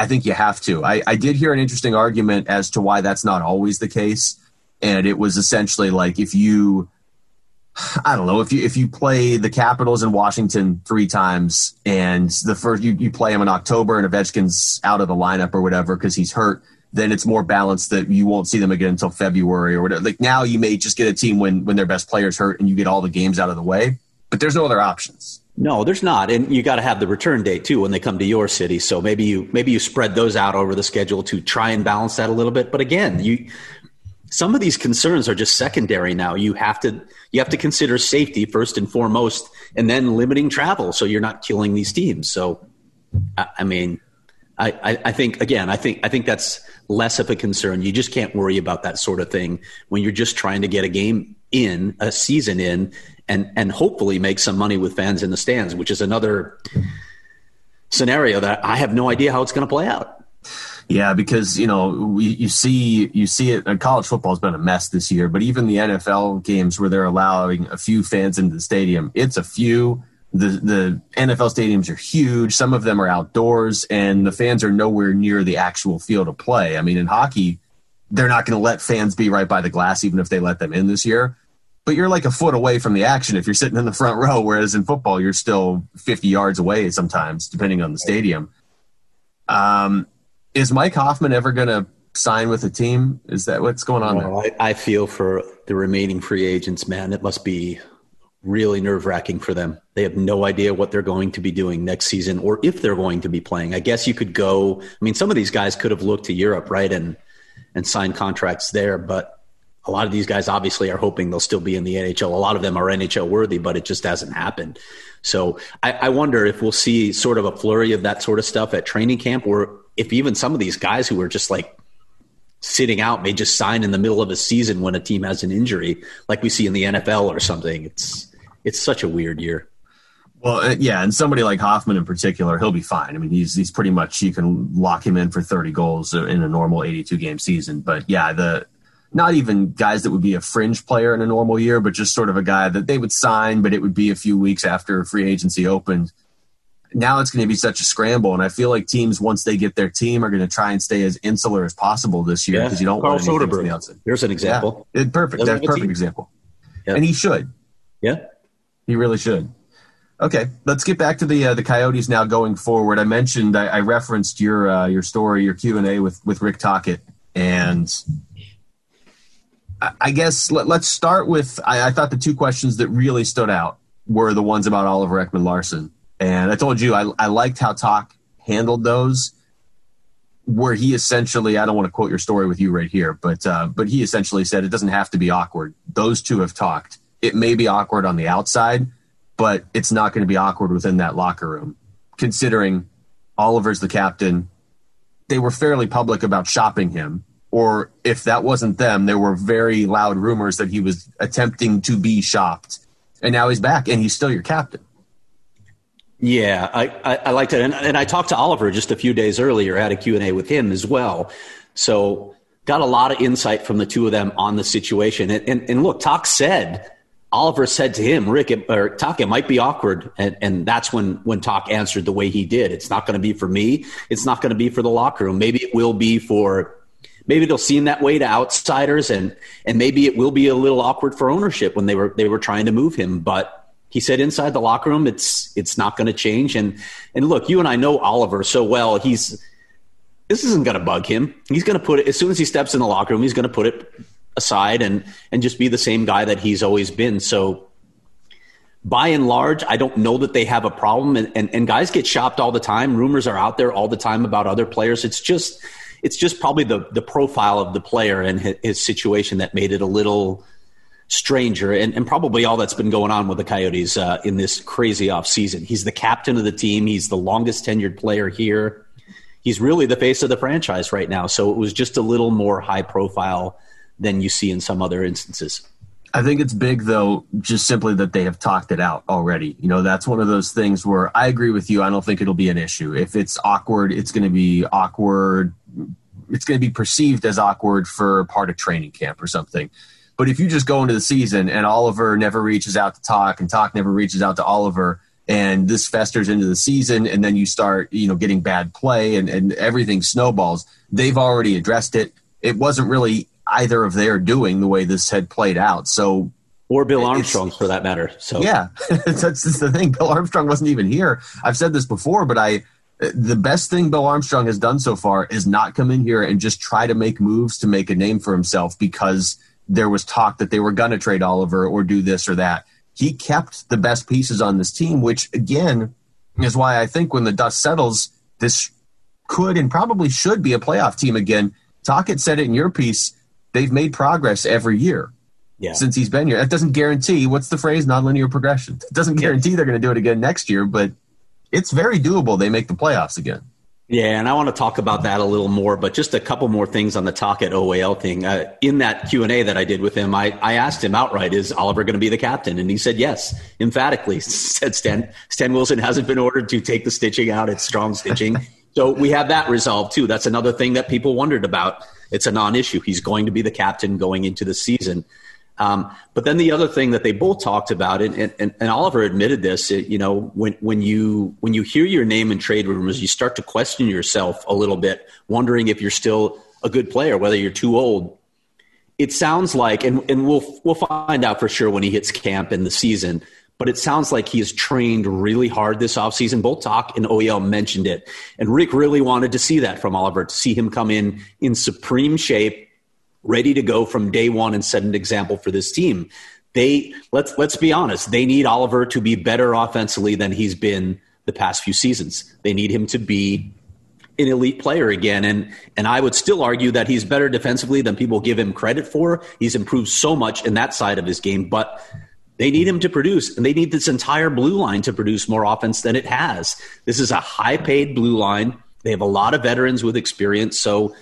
I think you have to. I, I did hear an interesting argument as to why that's not always the case. And it was essentially like if you, I don't know, if you if you play the Capitals in Washington three times and the first you, you play them in October and Ovechkin's out of the lineup or whatever because he's hurt, then it's more balanced that you won't see them again until February or whatever. Like now you may just get a team when when their best players hurt and you get all the games out of the way, but there's no other options. No, there's not, and you got to have the return date too when they come to your city. So maybe you maybe you spread those out over the schedule to try and balance that a little bit. But again, you some of these concerns are just secondary now. You have to you have to consider safety first and foremost, and then limiting travel so you're not killing these teams. So, I, I mean, I, I, I think again, I think I think that's less of a concern. You just can't worry about that sort of thing when you're just trying to get a game in, a season in, and and hopefully make some money with fans in the stands, which is another scenario that I have no idea how it's going to play out. Yeah, because you know we, you see you see it. Uh, college football has been a mess this year, but even the NFL games where they're allowing a few fans into the stadium, it's a few. The the NFL stadiums are huge. Some of them are outdoors, and the fans are nowhere near the actual field of play. I mean, in hockey, they're not going to let fans be right by the glass, even if they let them in this year but you're like a foot away from the action if you're sitting in the front row. Whereas in football, you're still 50 yards away sometimes, depending on the stadium. Um, is Mike Hoffman ever going to sign with a team? Is that what's going on well, there? I, I feel for the remaining free agents, man. It must be really nerve wracking for them. They have no idea what they're going to be doing next season or if they're going to be playing. I guess you could go. I mean, some of these guys could have looked to Europe, right, and and signed contracts there, but a lot of these guys obviously are hoping they'll still be in the NHL. A lot of them are NHL worthy, but it just hasn't happened. So I, I, wonder if we'll see sort of a flurry of that sort of stuff at training camp, or if even some of these guys who are just like sitting out may just sign in the middle of a season when a team has an injury, like we see in the NFL or something. It's it's such a weird year. Well, uh, yeah, and somebody like Hoffman in particular, he'll be fine. I mean, he's he's pretty much you can lock him in for 30 goals in a normal 82 game season. But yeah, the not even guys that would be a fringe player in a normal year, but just sort of a guy that they would sign, but it would be a few weeks after free agency opened. Now it's going to be such a scramble, and I feel like teams once they get their team are going to try and stay as insular as possible this year because yeah. you don't Carl want anything Soderberg. the outside. Here's an example. Yeah, it, perfect. That's perfect team. example. Yeah. And he should. Yeah, he really should. Okay, let's get back to the uh, the Coyotes now going forward. I mentioned I, I referenced your uh, your story, your Q and A with with Rick Tocchet, and I guess let, us start with. I, I, thought the two questions that really stood out were the ones about Oliver Ekman-Larsson, and I told you I, I liked how Toc handled those, where he essentially. I don't want to quote your story with you right here, but uh, but he essentially said it doesn't have to be awkward. Those two have talked. It may be awkward on the outside, but it's not going to be awkward within that locker room, considering Oliver's the captain. They were fairly public about shopping him or if that wasn't them, there were very loud rumors that he was attempting to be shopped. And now he's back and he's still your captain. Yeah, I, I, I liked it. And, and I talked to Oliver just a few days earlier, had a Q&A with him as well. So got a lot of insight from the two of them on the situation. And, and, and look, Toc said, Oliver said to him, Rick, it, or Toc, it might be awkward. And, and that's when, when Toc answered the way he did. It's not going to be for me. It's not going to be for the locker room. Maybe it will be for maybe they'll seem that way to outsiders and and maybe it will be a little awkward for ownership when they were they were trying to move him but he said inside the locker room it's it's not going to change and and look you and I know Oliver so well he's this isn't going to bug him he's going to put it as soon as he steps in the locker room he's going to put it aside and and just be the same guy that he's always been so by and large, I don't know that they have a problem. And, and, and, guys get shopped all the time. Rumors are out there all the time about other players. It's just it's just probably the the profile of the player and his, his situation that made it a little stranger and, and, probably all that's been going on with the Coyotes uh, in this crazy off season. He's the captain of the team. He's the longest tenured player here. He's really the face of the franchise right now. So it was just a little more high profile than you see in some other instances. I think it's big though, just simply that they have talked it out already. You know, that's one of those things where I agree with you. I don't think it'll be an issue. If it's awkward, it's going to be awkward. It's going to be perceived as awkward for part of training camp or something. But if you just go into the season and Oliver never reaches out to Toc and Toc never reaches out to Oliver, and this festers into the season, and then you start, you know, getting bad play and, and everything snowballs, they've already addressed it. It wasn't really either of their doing the way this had played out. So or Bill Armstrong for that matter. So yeah, that's, that's the thing. Bill Armstrong wasn't even here. I've said this before, but I the best thing Bill Armstrong has done so far is not come in here and just try to make moves to make a name for himself because there was talk that they were going to trade Oliver or do this or that. He kept the best pieces on this team, which again is why I think when the dust settles, this could and probably should be a playoff team again. Tocchet said it in your piece. They've made progress every year yeah. since he's been here. That doesn't guarantee what's the phrase nonlinear progression. It doesn't guarantee they're going to do it again next year, but it's very doable. They make the playoffs again. Yeah, and I want to talk about that a little more, but just a couple more things on the Tocchet OEL thing. Uh, in that Q and A that I did with him, I, I asked him outright, "Is Oliver going to be the captain?" And he said yes, emphatically. Said Stan Stan Wilson hasn't been ordered to take the stitching out; it's strong stitching. so we have that resolved too. That's another thing that people wondered about. It's a non-issue. He's going to be the captain going into the season. Um, but then the other thing that they both talked about, and, and, and Oliver admitted this, it, you know, when, when you when you hear your name in trade rumors, you start to question yourself a little bit, wondering if you're still a good player, whether you're too old. It sounds like, and, and we'll we'll find out for sure when he hits camp in the season. But it sounds like he has trained really hard this offseason. Both Toc and OEL mentioned it. And Rick really wanted to see that from Oliver, to see him come in in supreme shape ready to go from day one and set an example for this team. They let's let's be honest, they need Oliver to be better offensively than he's been the past few seasons. They need him to be an elite player again and and I would still argue that he's better defensively than people give him credit for. He's improved so much in that side of his game, but they need him to produce, and they need this entire blue line to produce more offense than it has. This is a high paid blue line. They have a lot of veterans with experience, so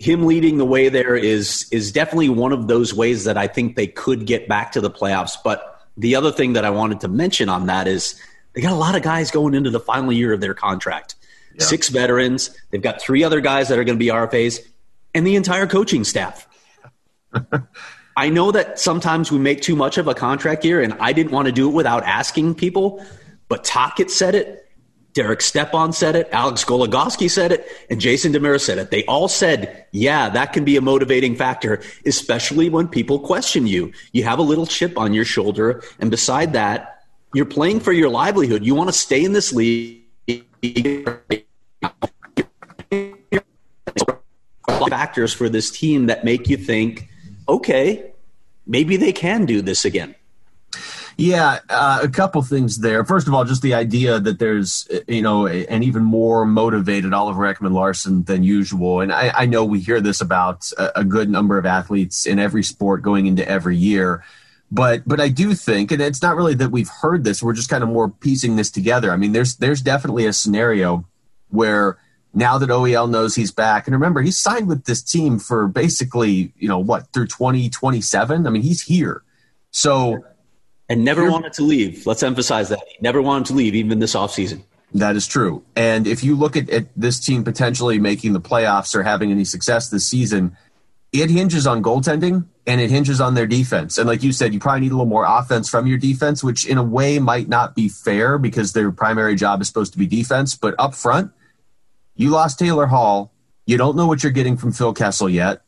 him leading the way there is is definitely one of those ways that I think they could get back to the playoffs. But the other thing that I wanted to mention on that is they got a lot of guys going into the final year of their contract. Yeah. Six veterans. They've got three other guys that are going to be RFAs, and the entire coaching staff. I know that sometimes we make too much of a contract year, and I didn't want to do it without asking people. But Tocchet said it. Derek Stepan said it, Alex Goligoski said it, and Jason Demers said it. They all said, yeah, that can be a motivating factor, especially when people question you. You have a little chip on your shoulder, and beside that, you're playing for your livelihood. You want to stay in this league. Factors for this team that make you think, okay, maybe they can do this again. Yeah, uh, a couple things there. First of all, just the idea that there's you know an even more motivated Oliver Ekman-Larsson than usual, and I, I know we hear this about a, a, good number of athletes in every sport going into every year. But but I do think, and it's not really that we've heard this. We're just kind of more piecing this together. I mean, there's there's definitely a scenario where now that OEL knows he's back, and remember he's signed with this team for basically you know what through 2027. I mean, he's here. So and never wanted to leave. Let's emphasize that. He never wanted to leave, even this offseason. That is true. And if you look at, at, this team potentially making the playoffs or having any success this season, it hinges on goaltending and it hinges on their defense. And like you said, you probably need a little more offense from your defense, which in a way might not be fair because their primary job is supposed to be defense. But up front, you lost Taylor Hall. You don't know what you're getting from Phil Kessel yet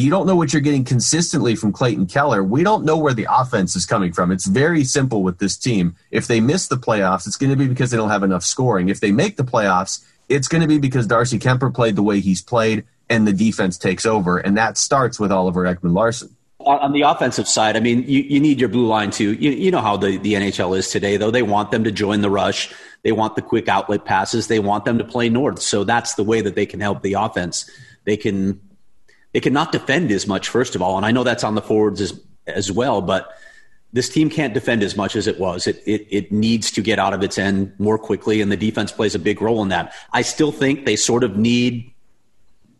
you don't know what you're getting consistently from Clayton Keller. We don't know where the offense is coming from. It's very simple with this team. If they miss the playoffs, it's going to be because they don't have enough scoring. If they make the playoffs, it's going to be because Darcy Kuemper played the way he's played and the defense takes over. And that starts with Oliver Ekman-Larsson. On the offensive side, I mean, you, you need your blue line too. You, you know how the, the NHL is today, though. They want them to join the rush. They want the quick outlet passes. They want them to play north. So that's the way that they can help the offense. They can they cannot defend as much, first of all. And I know that's on the forwards as, as well, but this team can't defend as much as it was. It, it, it needs to get out of its end more quickly, and the defense plays a big role in that. I still think they sort of need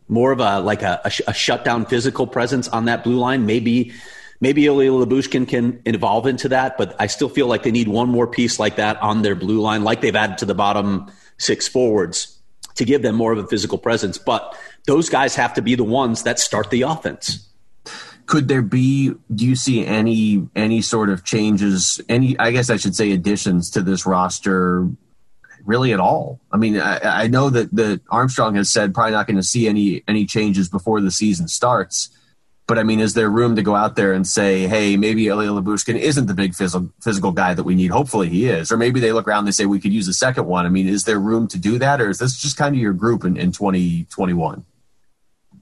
more of a like a, a, a shutdown physical presence on that blue line. Maybe maybe Ilya Lyubushkin can evolve into that, but I still feel like they need one more piece like that on their blue line, like they've added to the bottom six forwards to give them more of a physical presence. But those guys have to be the ones that start the offense. could there be do you see any any sort of changes any i guess i should say additions to this roster really at all i mean i, I know that that armstrong has said probably not going to see any any changes before the season starts but I mean, is there room to go out there and say, hey, maybe Ilya Lyubushkin isn't the big physical, physical guy that we need? Hopefully he is. Or maybe they look around and they say we could use a second one. I mean, is there room to do that? Or is this just kind of your group in, in 2021?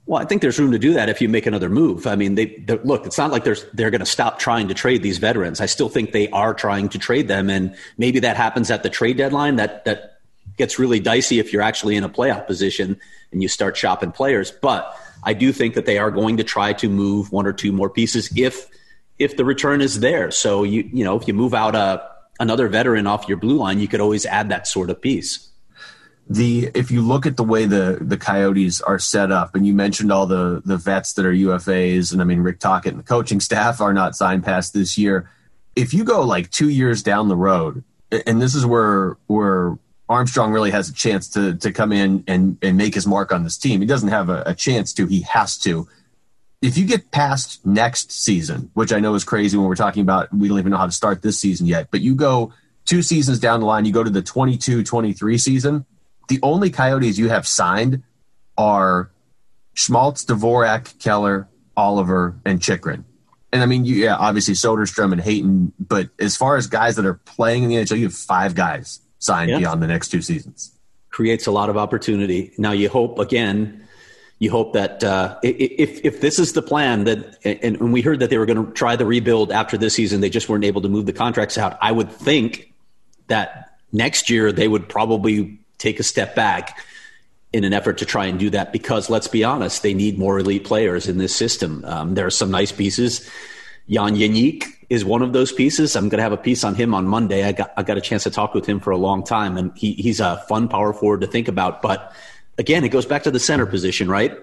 Well, I think there's room to do that if you make another move. I mean, they look. It's not like they're they're going to stop trying to trade these veterans. I still think they are trying to trade them, and maybe that happens at the trade deadline. That that gets really dicey if you're actually in a playoff position and you start shopping players. But I do think that they are going to try to move one or two more pieces if if the return is there. So you you know if you move out a another veteran off your blue line, you could always add that sort of piece. The if you look at the way the the Coyotes are set up, and you mentioned all the the vets that are UFAs, and I mean Rick Tocchet and the coaching staff are not signed past this year. If you go like two years down the road, and this is where where Armstrong really has a chance to to come in and and make his mark on this team. He doesn't have a, a chance to; he has to. If you get past next season, which I know is crazy when we're talking about, we don't even know how to start this season yet. But you go two seasons down the line, you go to the 22-23 season. The only Coyotes you have signed are Schmaltz, Dvorak, Keller, Oliver, and Chychrun. And I mean, you, yeah, obviously Soderstrom and Hayton, but as far as guys that are playing in the NHL, you have five guys signed yeah. beyond the next two seasons. Creates a lot of opportunity. Now you hope again. You hope that uh, if if this is the plan that, and, and we heard that they were going to try the rebuild after this season, they just weren't able to move the contracts out. I would think that next year they would probably take a step back in an effort to try and do that because let's be honest, they need more elite players in this system. Um, there are some nice pieces. Jan Jenik is one of those pieces. I'm going to have a piece on him on Monday. I got I got a chance to talk with him for a long time, and he, he's a fun power forward to think about. But again, it goes back to the center position, right?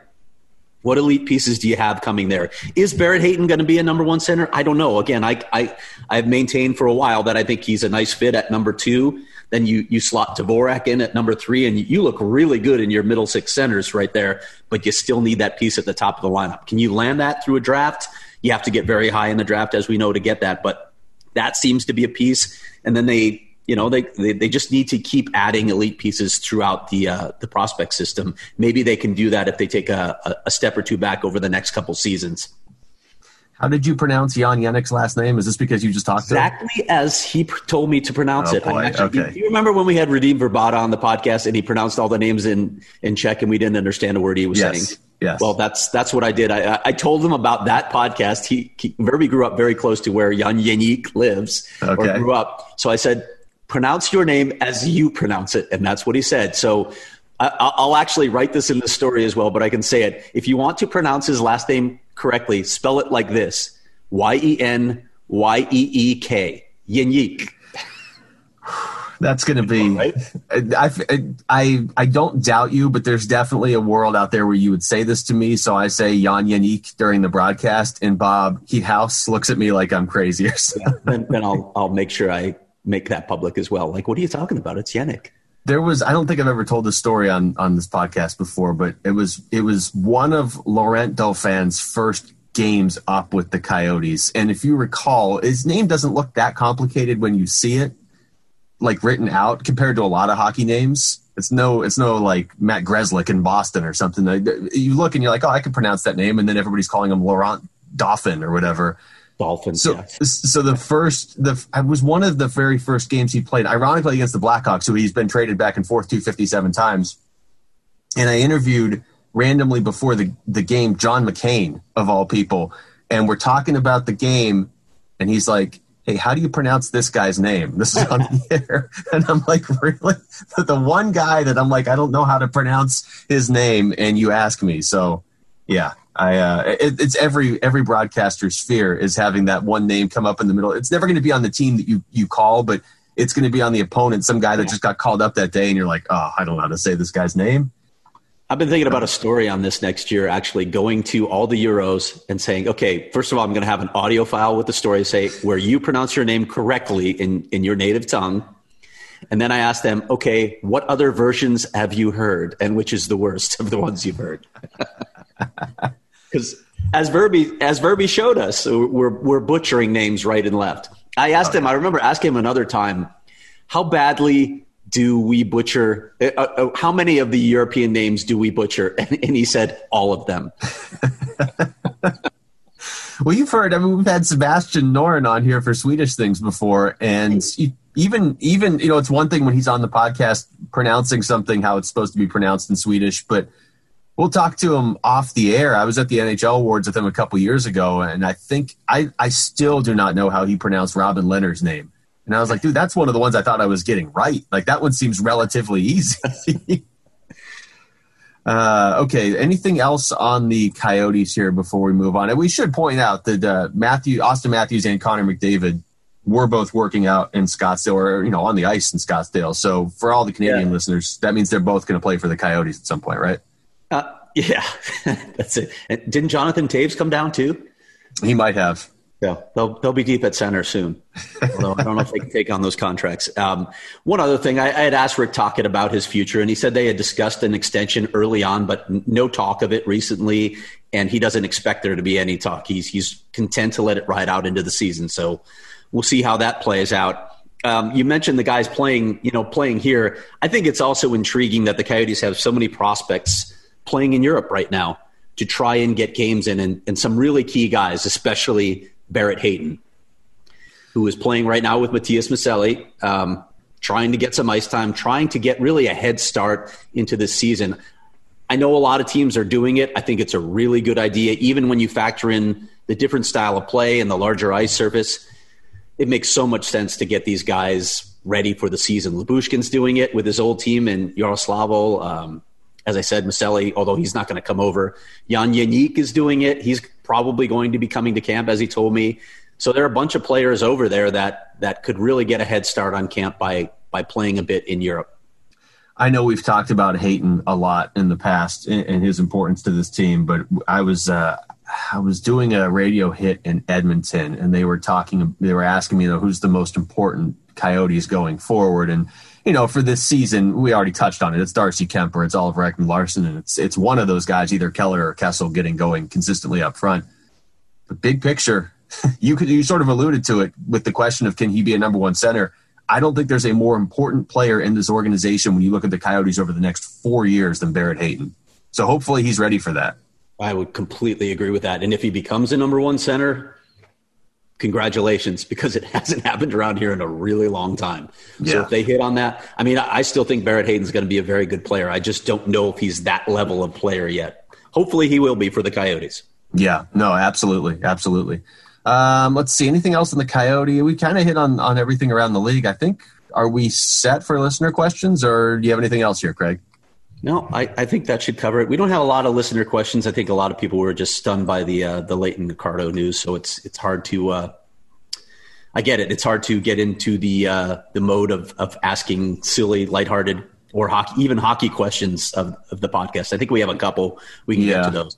What elite pieces do you have coming there? Is Barrett Hayton going to be a number one center? I don't know. Again, I, I I've maintained for a while that I think he's a nice fit at number two. Then you you slot Dvorak in at number three, and you look really good in your middle six centers right there. But you still need that piece at the top of the lineup. Can you land that through a draft? You have to get very high in the draft, as we know, to get that. But that seems to be a piece. And then they, you know, they they, they just need to keep adding elite pieces throughout the uh, the prospect system. Maybe they can do that if they take a, a step or two back over the next couple seasons. How did you pronounce Jan Jenik's last name? Is this because you just talked to him? Exactly as he pr- told me to pronounce oh, it. Boy. Actually, okay. you, you, remember when we had Radim Vrbata on the podcast and he pronounced all the names in, in Czech and we didn't understand a word he was yes. saying? Yes. Well, that's that's what I did. I, I told him about that podcast. He, he Verby grew up very close to where Jan Jenik lives okay. or grew up. So I said, pronounce your name as you pronounce it, and that's what he said. So I'll actually write this in the story as well, but I can say it. If you want to pronounce his last name correctly, spell it like this Y E N Y E E K. Yenyik. That's going to be. Right? I, I I don't doubt you, but there's definitely a world out there where you would say this to me. So I say Jan Jenik during the broadcast, and Bob Heethuis looks at me like I'm crazy. Or yeah, then, then I'll I'll make sure I make that public as well. Like, what are you talking about? It's Yannick. There was I don't think I've ever told this story on on this podcast before, but it was it was one of Laurent Dauphin's first games up with the Coyotes. And if you recall, his name doesn't look that complicated when you see it, like written out compared to a lot of hockey names. It's no, it's no like Matt Grzelcyk in Boston or something. You look and you're like, oh, I can pronounce that name, and then everybody's calling him Laurent Dauphin or whatever. Dolphins. So, yes. so the first, the I was one of the very first games he played, ironically against the Blackhawks, who he's been traded back and forth to 57 times. And I interviewed randomly before the, the game John McCain of all people, and we're talking about the game, and he's like, "Hey, how do you pronounce this guy's name?" This is on the air, and I'm like, "Really?" The one guy that I'm like, I don't know how to pronounce his name, and you ask me, so yeah. I, uh, it, it's every every broadcaster's fear is having that one name come up in the middle. It's never going to be on the team that you you call, but it's going to be on the opponent, some guy that just got called up that day, and you're like, oh, I don't know how to say this guy's name. I've been thinking about a story on this next year, actually going to all the Euros and saying, okay, first of all, I'm going to have an audio file with the story, say where you pronounce your name correctly in, in your native tongue. And then I ask them, okay, what other versions have you heard? And which is the worst of the ones you've heard? Because as Verby as Verby showed us, we're we're butchering names right and left. I asked him. I remember asking him another time, how badly do we butcher? Uh, uh, how many of the European names do we butcher? And, and he said all of them. well, you've heard. I mean, we've had Sebastian Noren on here for Swedish things before, and even even you know, it's one thing when he's on the podcast pronouncing something how it's supposed to be pronounced in Swedish, but we'll talk to him off the air. I was at the NHL awards with him a couple years ago, and I think I I still do not know how he pronounced Robin Lehner's name. And I was like, dude, that's one of the ones I thought I was getting right. Like that one seems relatively easy. uh, okay. Anything else on the Coyotes here before we move on? And we should point out that uh, Matthew, Austin Matthews, and Connor McDavid were both working out in Scottsdale, or you know, on the ice in Scottsdale. So for all the Canadian yeah. listeners, that means they're both going to play for the Coyotes at some point, right? Uh, yeah, that's it. And didn't Jonathan Toews come down too? He might have. Yeah, they'll they'll be deep at center soon. Although I don't know if they can take on those contracts. Um, one other thing, I, I, had asked Rick Tocchet about his future, and he said they had discussed an extension early on, but no talk of it recently. And he doesn't expect there to be any talk. He's he's content to let it ride out into the season. So we'll see how that plays out. Um, you mentioned the guys playing, you know, playing here. I think it's also intriguing that the Coyotes have so many prospects playing in Europe right now to try and get games in, and, and some really key guys, especially Barrett Hayton, who is playing right now with Matias Maccelli, um, trying to get some ice time, trying to get really a head start into this season. I know a lot of teams are doing it. I think it's a really good idea, even when you factor in the different style of play and the larger ice surface. It makes so much sense to get these guys ready for the season. Lyubushkin's doing it with his old team in Yaroslavl. Um, as I said, Maccelli, although he's not going to come over, Jan Jenik is doing it. He's probably going to be coming to camp, as he told me. So there are a bunch of players over there that that could really get a head start on camp by by playing a bit in Europe. I know we've talked about Hayton a lot in the past and his importance to this team, but I was uh, I was doing a radio hit in Edmonton, and they were talking. They were asking me, you know, who's the most important Coyotes going forward, and you know, for this season, we already touched on it. It's Darcy Kuemper, it's Oliver Ekman-Larsson, and it's it's one of those guys, either Keller or Kessel, getting going consistently up front. But big picture, you could you sort of alluded to it with the question of can he be a number one center. I don't think there's a more important player in this organization when you look at the Coyotes over the next four years than Barrett Hayton. So hopefully he's ready for that. I would completely agree with that. And if he becomes a number one center, congratulations because it hasn't happened around here in a really long time. Yeah. So if they hit on that, I mean, I still think Barrett Hayton's going to be a very good player. I just don't know if he's that level of player yet. Hopefully he will be for the Coyotes. Yeah, no, absolutely. Absolutely. Um, let's see. Anything else in the Coyote? We kind of hit on, on everything around the league. I think, are we set for listener questions or do you have anything else here, Craig? No, I, I think that should cover it. We don't have a lot of listener questions. I think a lot of people were just stunned by the uh, the Leighton Accardo news, so it's it's hard to. Uh, I get it. It's hard to get into the uh, the mode of of asking silly, lighthearted, or hockey, even hockey questions of, of the podcast. I think we have a couple. We can yeah. get to those.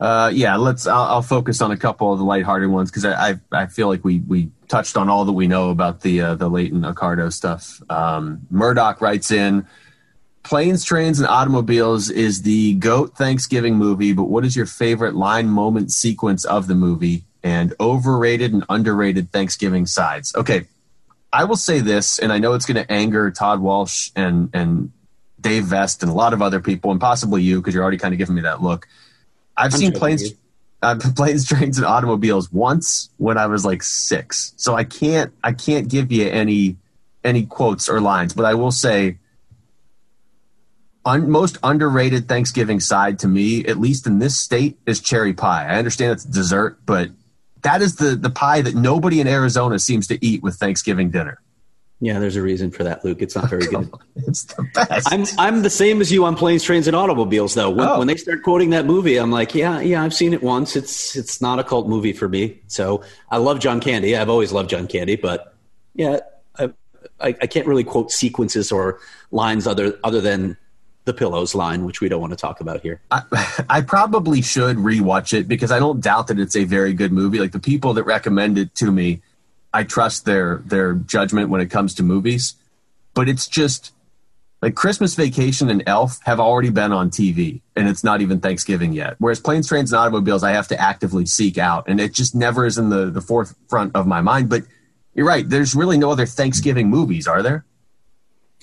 Uh, yeah, let's. I'll, I'll, focus on a couple of the lighthearted ones because I, I, I feel like we we touched on all that we know about the uh, the Leighton Accardo stuff. Um, Murdoch writes in. Planes, Trains, and Automobiles is the GOAT Thanksgiving movie, but what is your favorite line moment sequence of the movie and overrated and underrated Thanksgiving sides? Okay, I will say this, and I know it's going to anger Todd Walsh and, and Dave Vest and a lot of other people, and possibly you because you're already kind of giving me that look. I've I'm seen planes, uh, planes, trains, and automobiles once when I was like six, so I can't I can't give you any any quotes or lines, but I will say un, most underrated Thanksgiving side to me, at least in this state, is cherry pie. I understand it's dessert, but that is the the pie that nobody in Arizona seems to eat with Thanksgiving dinner. Yeah, there's a reason for that, Luke. It's not very good. it's the best. I'm I'm the same as you on planes, trains, and automobiles, though. When, oh. when, they start quoting that movie, I'm like, yeah, yeah, I've seen it once. It's it's not a cult movie for me. So I love John Candy. I've always loved John Candy, but yeah, I, I, I can't really quote sequences or lines other other than the pillows line, which we don't want to talk about here. I, I, probably should rewatch it because I don't doubt that it's a very good movie. Like the people that recommend it to me, I trust their their judgment when it comes to movies. But it's just Like Christmas Vacation and Elf have already been on TV, and it's not even Thanksgiving yet. Whereas Planes, Trains, and Automobiles, I have to actively seek out, and it just never is in the the forefront of my mind. But you're right. There's really no other Thanksgiving movies, are there?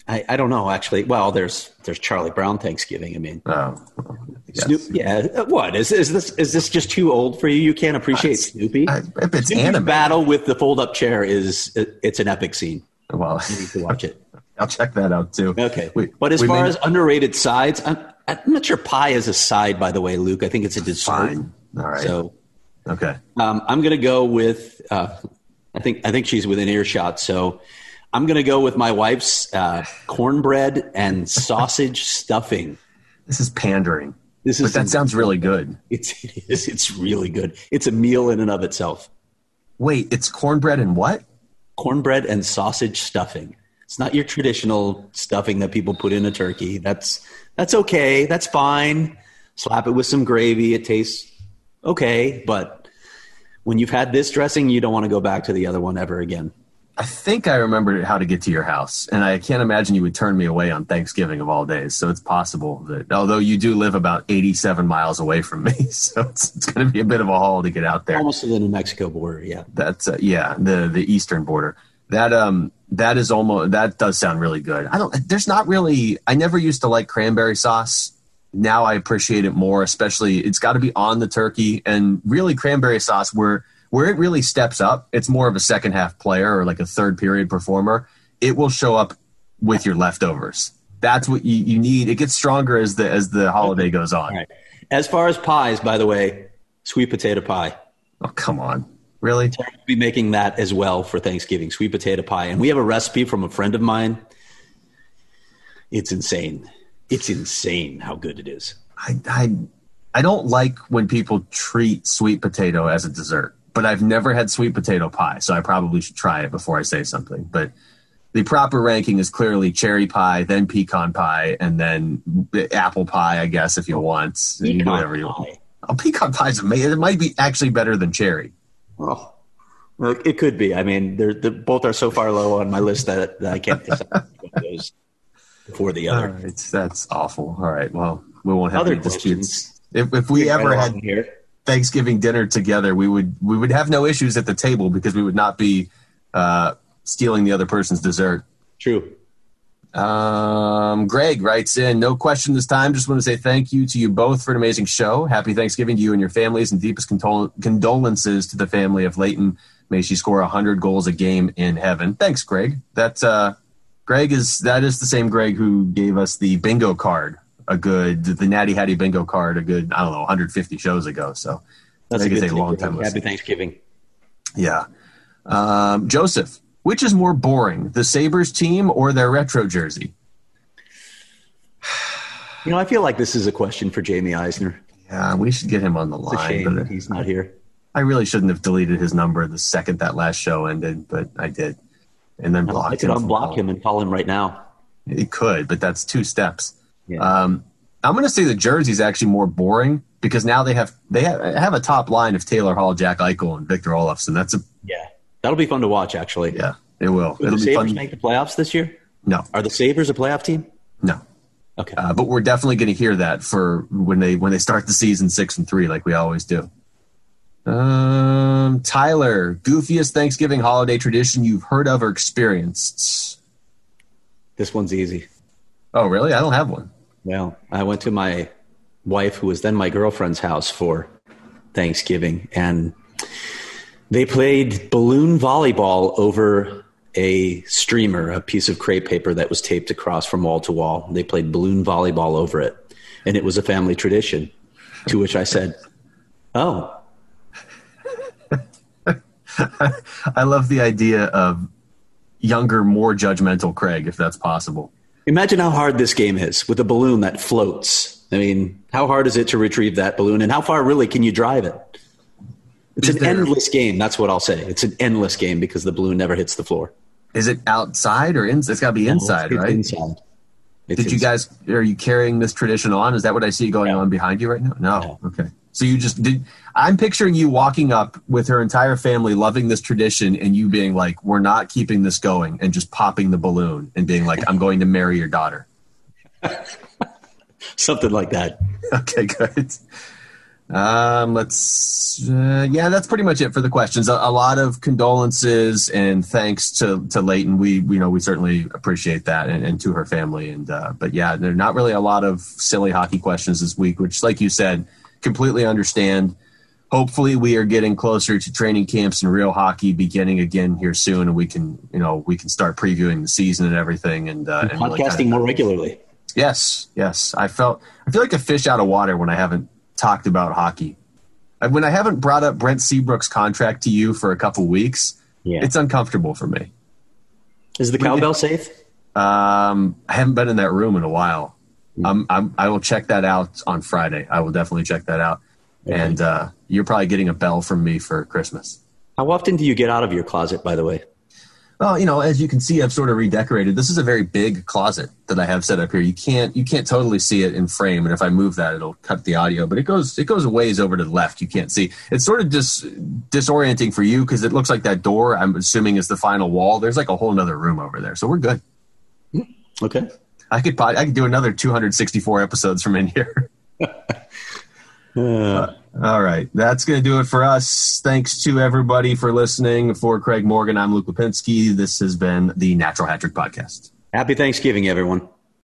I, I don't know actually. Well, there's there's Charlie Brown Thanksgiving. I mean, Oh, yes. Snoop, yeah. What is is this? Is this just too old for you? You can't appreciate Snoopy. I- if it's Snoopy's anime, battle with the fold up chair is it, it's an epic scene. well, You need to watch it. I'll check that out too. Okay, We- but as far as underrated sides, I'm, I'm not sure pie is a side. By the way, Luke, I think it's a dessert. fine, all right, So okay, um, I'm going to go with. Uh, I think I think she's within earshot. So I'm going to go with my wife's uh, cornbread and sausage stuffing. this is pandering, This but is that sounds really good. It's it is. It's really good. It's a meal in and of itself. Wait, it's cornbread and what? Cornbread and sausage stuffing. It's not your traditional stuffing that people put in a turkey. That's that's okay. That's fine. Slap it with some gravy. It tastes okay, but when you've had this dressing, you don't want to go back to the other one ever again. I think I remembered how to get to your house, and I can't imagine you would turn me away on Thanksgiving of all days. So it's possible that, although you do live about 87 miles away from me, so it's, it's going to be a bit of a haul to get out there. Almost to the New Mexico border. Yeah. That's uh, yeah, the the eastern border. That um that is almost that does sound really good. I don't. There's not really. I never used to like cranberry sauce. Now I appreciate it more. Especially, it's got to be on the turkey, and really cranberry sauce where where it really steps up. It's more of a second half player or like a third period performer. It will show up with your leftovers. That's what you, you need. It gets stronger as the as the holiday goes on. Right. As far as pies, by the way, sweet potato pie. Oh come on, really? We'll be making that as well for Thanksgiving, sweet potato pie. And we have a recipe from a friend of mine. It's insane. It's insane how good it is. I, I I don't like when people treat sweet potato as a dessert, but I've never had sweet potato pie, so I probably should try it before I say something. But the proper ranking is clearly cherry pie, then pecan pie, and then apple pie, I guess, if you want. you can do whatever you want. pie. Oh, pecan pie is amazing. It might be actually better than cherry. Oh, it could be. I mean, they're, they're both are so far low on my list that, that I can't decide which one of those before the other. right, that's awful. All right, well, we won't have Other any disputes. If, if we ever along had here. Thanksgiving dinner together, we would we would have no issues at the table because we would not be uh, stealing the other person's dessert. True. Um, Greg writes in, no question this time. Just want to say thank you to you both for an amazing show. Happy Thanksgiving to you and your families, and deepest condol- condolences to the family of Leighton. May she score hundred goals a game in heaven. Thanks, Greg. That uh, Greg is that is the same Greg who gave us the bingo card, a good the Natty Hattie bingo card, a good I don't know 150 shows ago. So That's I a think good it's a long time Happy. Thanksgiving. Yeah. Um, Joseph, which is more boring, the Sabres team or their retro jersey? You know, I feel like this is a question for Jamie Eisner. Yeah, we should get him on the line. But he's not here. I really shouldn't have deleted his number the second that last show ended, but I did. And then I blocked could him. unblock him and call him right now. It could, but that's two steps. Yeah. Um, I'm going to say the jersey's actually more boring because now they have they have, have a top line of Taylor Hall, Jack Eichel, and Victor Olofsson. That's a yeah. That'll be fun to watch, actually. yeah, it will. Will It'll the be Sabres fun. make the playoffs this year? no, Are the Sabres a playoff team? no. Okay. Uh, but we're definitely going to hear that for when they when they start the season six and three, like we always do. Um, Tyler, goofiest Thanksgiving holiday tradition you've heard of or experienced? this one's easy. Oh, really? I don't have one. Well, I went to my wife, who was then my girlfriend's house for Thanksgiving, and they played balloon volleyball over a streamer, a piece of crepe paper that was taped across from wall to wall. They played balloon volleyball over it, and it was a family tradition. To which I said, "Oh, I love the idea of younger, more judgmental Craig, if that's possible. Imagine how hard this game is with a balloon that floats. I mean, how hard is it to retrieve that balloon, and how far really can you drive it?" It's Is an there- endless game. That's what I'll say. It's an endless game because the balloon never hits the floor. Is it outside or inside? It's got to be inside, It's right? Inside. It's Did you guys are you carrying this tradition on? Is that what I see going No. on behind you right now? No. No. Okay. So you just did I'm picturing you walking up with her entire family loving this tradition and you being like, We're not keeping this going and just popping the balloon and being like, I'm going to marry your daughter. Something like that. Okay, good. Um, let's. Uh, yeah, that's pretty much it for the questions. A, a, lot of condolences and thanks to to Leighton. We you know we certainly appreciate that and, and to her family. And uh, but yeah, there are not really a lot of silly hockey questions this week, which, like you said, completely understand. Hopefully, we are getting closer to training camps and real hockey beginning again here soon, and we can you know we can start previewing the season and everything and, uh, and podcasting really kind of, more regularly. Yes, yes. I felt I feel like a fish out of water when I haven't talked about hockey. When I haven't brought up Brent Seabrook's contract to you for a couple weeks, yeah. it's uncomfortable for me. Is the cowbell safe? Um, I haven't been in that room in a while. I'm, I'm, i will check that out on Friday. I will definitely check that out. Okay. And uh, you're probably getting a bell from me for Christmas. How often do you get out of your closet, by the way? Well, you know, as you can see, I've sort of redecorated. This is a very big closet that I have set up here. You can't you can't totally see it in frame, and if I move that, it'll cut the audio. But it goes it goes a ways over to the left. You can't see. It's sort of just disorienting for you because it looks like that door. I'm assuming is the final wall. There's like a whole other room over there, so we're good. Okay. I could I could do another 264 episodes from in here. uh, all right. That's going to do it for us. Thanks to everybody for listening. For Craig Morgan, I'm Luke Lapinski. This has been the Natural Hat Trick Podcast. Happy Thanksgiving, everyone.